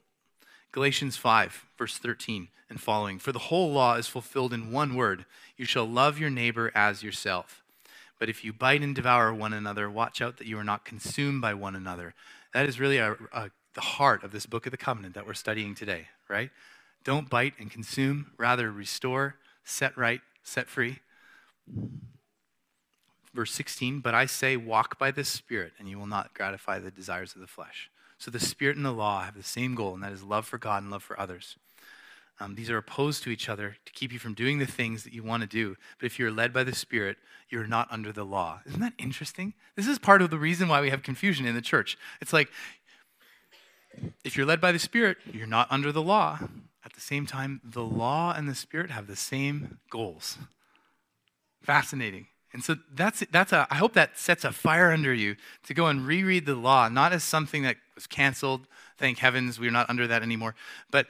Galatians 5, verse 13 and following. For the whole law is fulfilled in one word you shall love your neighbor as yourself. But if you bite and devour one another, watch out that you are not consumed by one another. That is really a, a, the heart of this book of the covenant that we're studying today, right? Don't bite and consume, rather restore, set right, set free. Verse 16, but I say, walk by the Spirit, and you will not gratify the desires of the flesh. So the Spirit and the law have the same goal, and that is love for God and love for others. Um, these are opposed to each other to keep you from doing the things that you want to do. But if you're led by the Spirit, you're not under the law. Isn't that interesting? This is part of the reason why we have confusion in the church. It's like, if you're led by the Spirit, you're not under the law. At the same time, the law and the Spirit have the same goals. Fascinating. And so that's, that's a, I hope that sets a fire under you to go and reread the law, not as something that was canceled. Thank heavens we're not under that anymore. But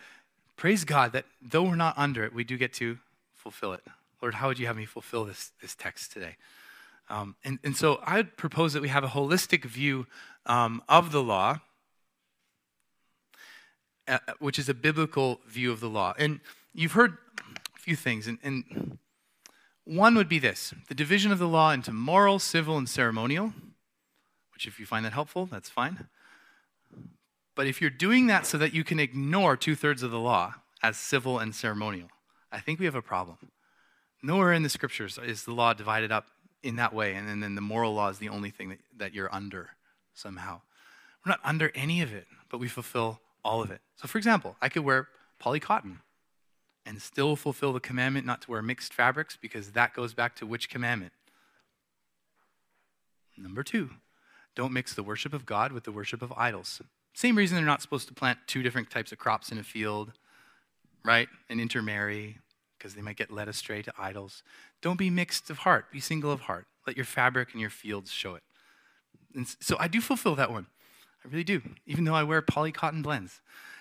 praise God that though we're not under it, we do get to fulfill it. Lord, how would you have me fulfill this, this text today? Um, and, and so I would propose that we have a holistic view um, of the law, uh, which is a biblical view of the law. And you've heard a few things, and, and one would be this the division of the law into moral, civil, and ceremonial, which, if you find that helpful, that's fine. But if you're doing that so that you can ignore two thirds of the law as civil and ceremonial, I think we have a problem. Nowhere in the scriptures is the law divided up in that way, and then the moral law is the only thing that, that you're under somehow. We're not under any of it, but we fulfill all of it. So, for example, I could wear poly cotton and still fulfill the commandment not to wear mixed fabrics because that goes back to which commandment? Number two, don't mix the worship of God with the worship of idols. Same reason they're not supposed to plant two different types of crops in a field, right? And intermarry because they might get led astray to idols. Don't be mixed of heart, be single of heart. Let your fabric and your fields show it. And so I do fulfill that one. I really do, even though I wear poly cotton blends.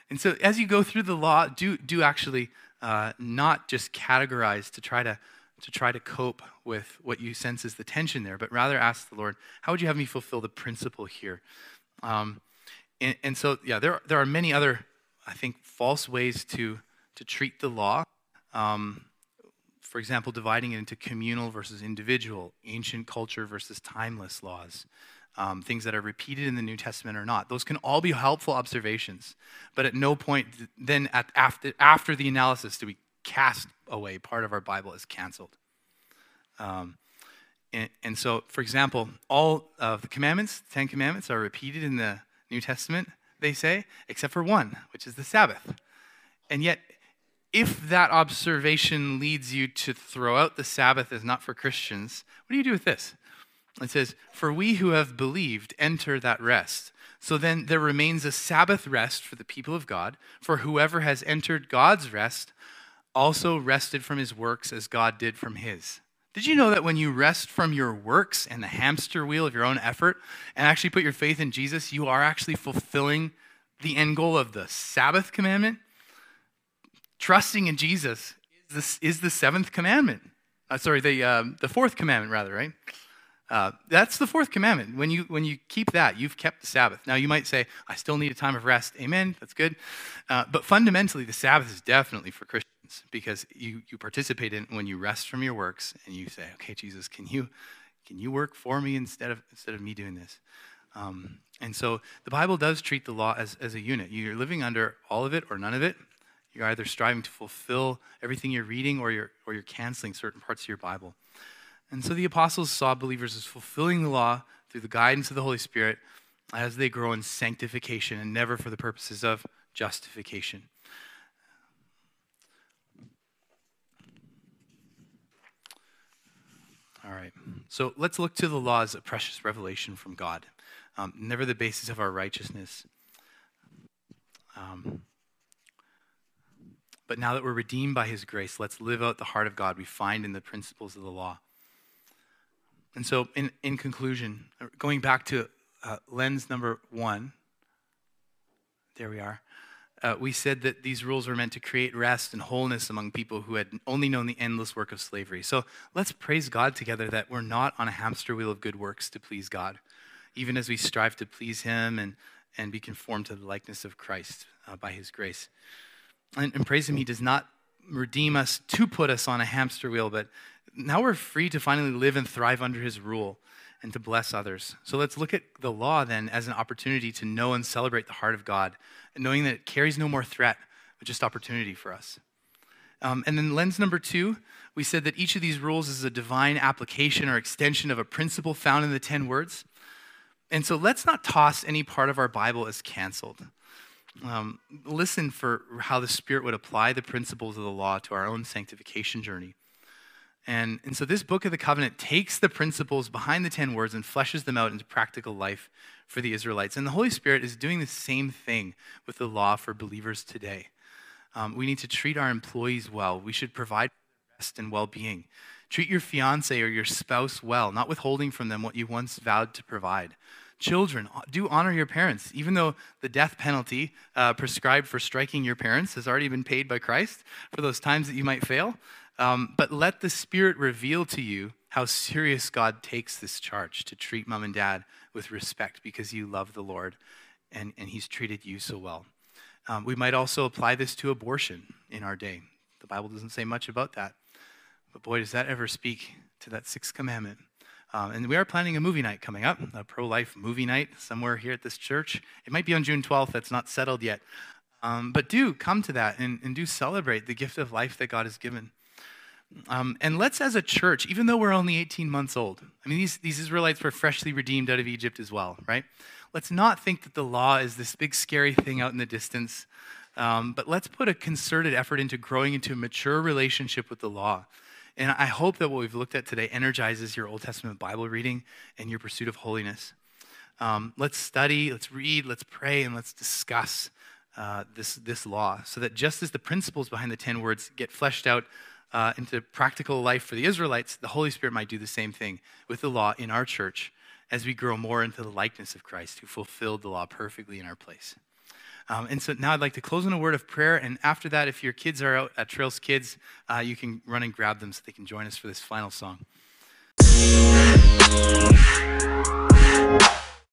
And so as you go through the law, do, do actually uh, not just categorize to try to, to try to cope with what you sense is the tension there, but rather ask the Lord, how would you have me fulfill the principle here? Um, and, and, so, yeah, there, there are many other, I think, false ways to, to treat the law. Um, for example, dividing it into communal versus individual, ancient culture versus timeless laws um, things that are repeated in the New Testament or not. Those can all be helpful observations, but at no point then at, after, after the analysis do we cast away part of our Bible as canceled. Um, and, and, so, for example, all of the commandments, Ten Commandments, are repeated in the New Testament. they say, except for one, which is the Sabbath. And yet, if that observation leads you to throw out the Sabbath as not for Christians, what do you do with this? It says, For we who have believed enter that rest. So then there remains a Sabbath rest for the people of God, for whoever has entered God's rest also rested from his works as God did from his. Did you know that when you rest from your works and the hamster wheel of your own effort and actually put your faith in Jesus, you are actually fulfilling the end goal of the Sabbath commandment? Trusting in Jesus is the, is the seventh commandment. Uh, sorry, the, um, the fourth commandment, rather, right? Uh, that's the fourth commandment. When you, when you keep that, you've kept the Sabbath. Now, you might say, I still need a time of rest. Amen. That's good. Uh, but fundamentally, the Sabbath is definitely for Christians because you, you participate in when you rest from your works and you say, okay, Jesus, can you, can you work for me instead of, instead of me doing this? Um, and so the Bible does treat the law as, as a unit. You're living under all of it or none of it. You're either striving to fulfill everything you're reading or you're, or you're canceling certain parts of your Bible. And so the apostles saw believers as fulfilling the law through the guidance of the Holy Spirit as they grow in sanctification and never for the purposes of justification. All right. So let's look to the law as a precious revelation from God, um, never the basis of our righteousness. Um, but now that we're redeemed by his grace, let's live out the heart of God we find in the principles of the law. And so, in, in conclusion, going back to uh, lens number one, there we are. Uh, we said that these rules were meant to create rest and wholeness among people who had only known the endless work of slavery. So let's praise God together that we're not on a hamster wheel of good works to please God, even as we strive to please Him and, and be conformed to the likeness of Christ uh, by His grace and, and praise Him, He does not redeem us to put us on a hamster wheel, but now we're free to finally live and thrive under His rule and to bless others. So let's look at the law then as an opportunity to know and celebrate the heart of God, knowing that it carries no more threat, but just opportunity for us. Um, and then lens number two, we said that each of these rules is a divine application or extension of a principle found in the 10 words. And so let's not toss any part of our Bible as canceled um, listen for how the Spirit would apply the principles of the law to our own sanctification journey. And, and so this book of the covenant takes the principles behind the 10 words and fleshes them out into practical life for the Israelites. And the Holy Spirit is doing the same thing with the law for believers today. Um, we need to treat our employees well. We should provide rest and well being. Treat your fiance or your spouse well, not withholding from them what you once vowed to provide. Children, do honor your parents, even though the death penalty uh, prescribed for striking your parents has already been paid by Christ for those times that you might fail. Um, but let the Spirit reveal to you how serious God takes this charge to treat mom and dad with respect because you love the Lord and, and He's treated you so well. Um, we might also apply this to abortion in our day. The Bible doesn't say much about that. But boy, does that ever speak to that sixth commandment. Um, and we are planning a movie night coming up, a pro life movie night somewhere here at this church. It might be on June 12th, that's not settled yet. Um, but do come to that and, and, do celebrate the gift of life that God has given. Um, and let's, as a church, even though we're only 18 months old, I mean, these, these Israelites were freshly redeemed out of Egypt as well, right? Let's not think that the law is this big, scary thing out in the distance. Um, but let's put a concerted effort into growing into a mature relationship with the law and I hope that what we've looked at today energizes your Old Testament Bible reading and your pursuit of holiness. Um, let's study, let's read, let's pray, and let's discuss uh, this, this law so that just as the principles behind the 10 words get fleshed out uh, into practical life for the Israelites, the Holy Spirit might do the same thing with the law in our church as we grow more into the likeness of Christ who fulfilled the law perfectly in our place. Um, and so now I'd like to close in a word of prayer. And after that, if your kids are out at Trails Kids, uh, you can run and grab them so they can join us for this final song.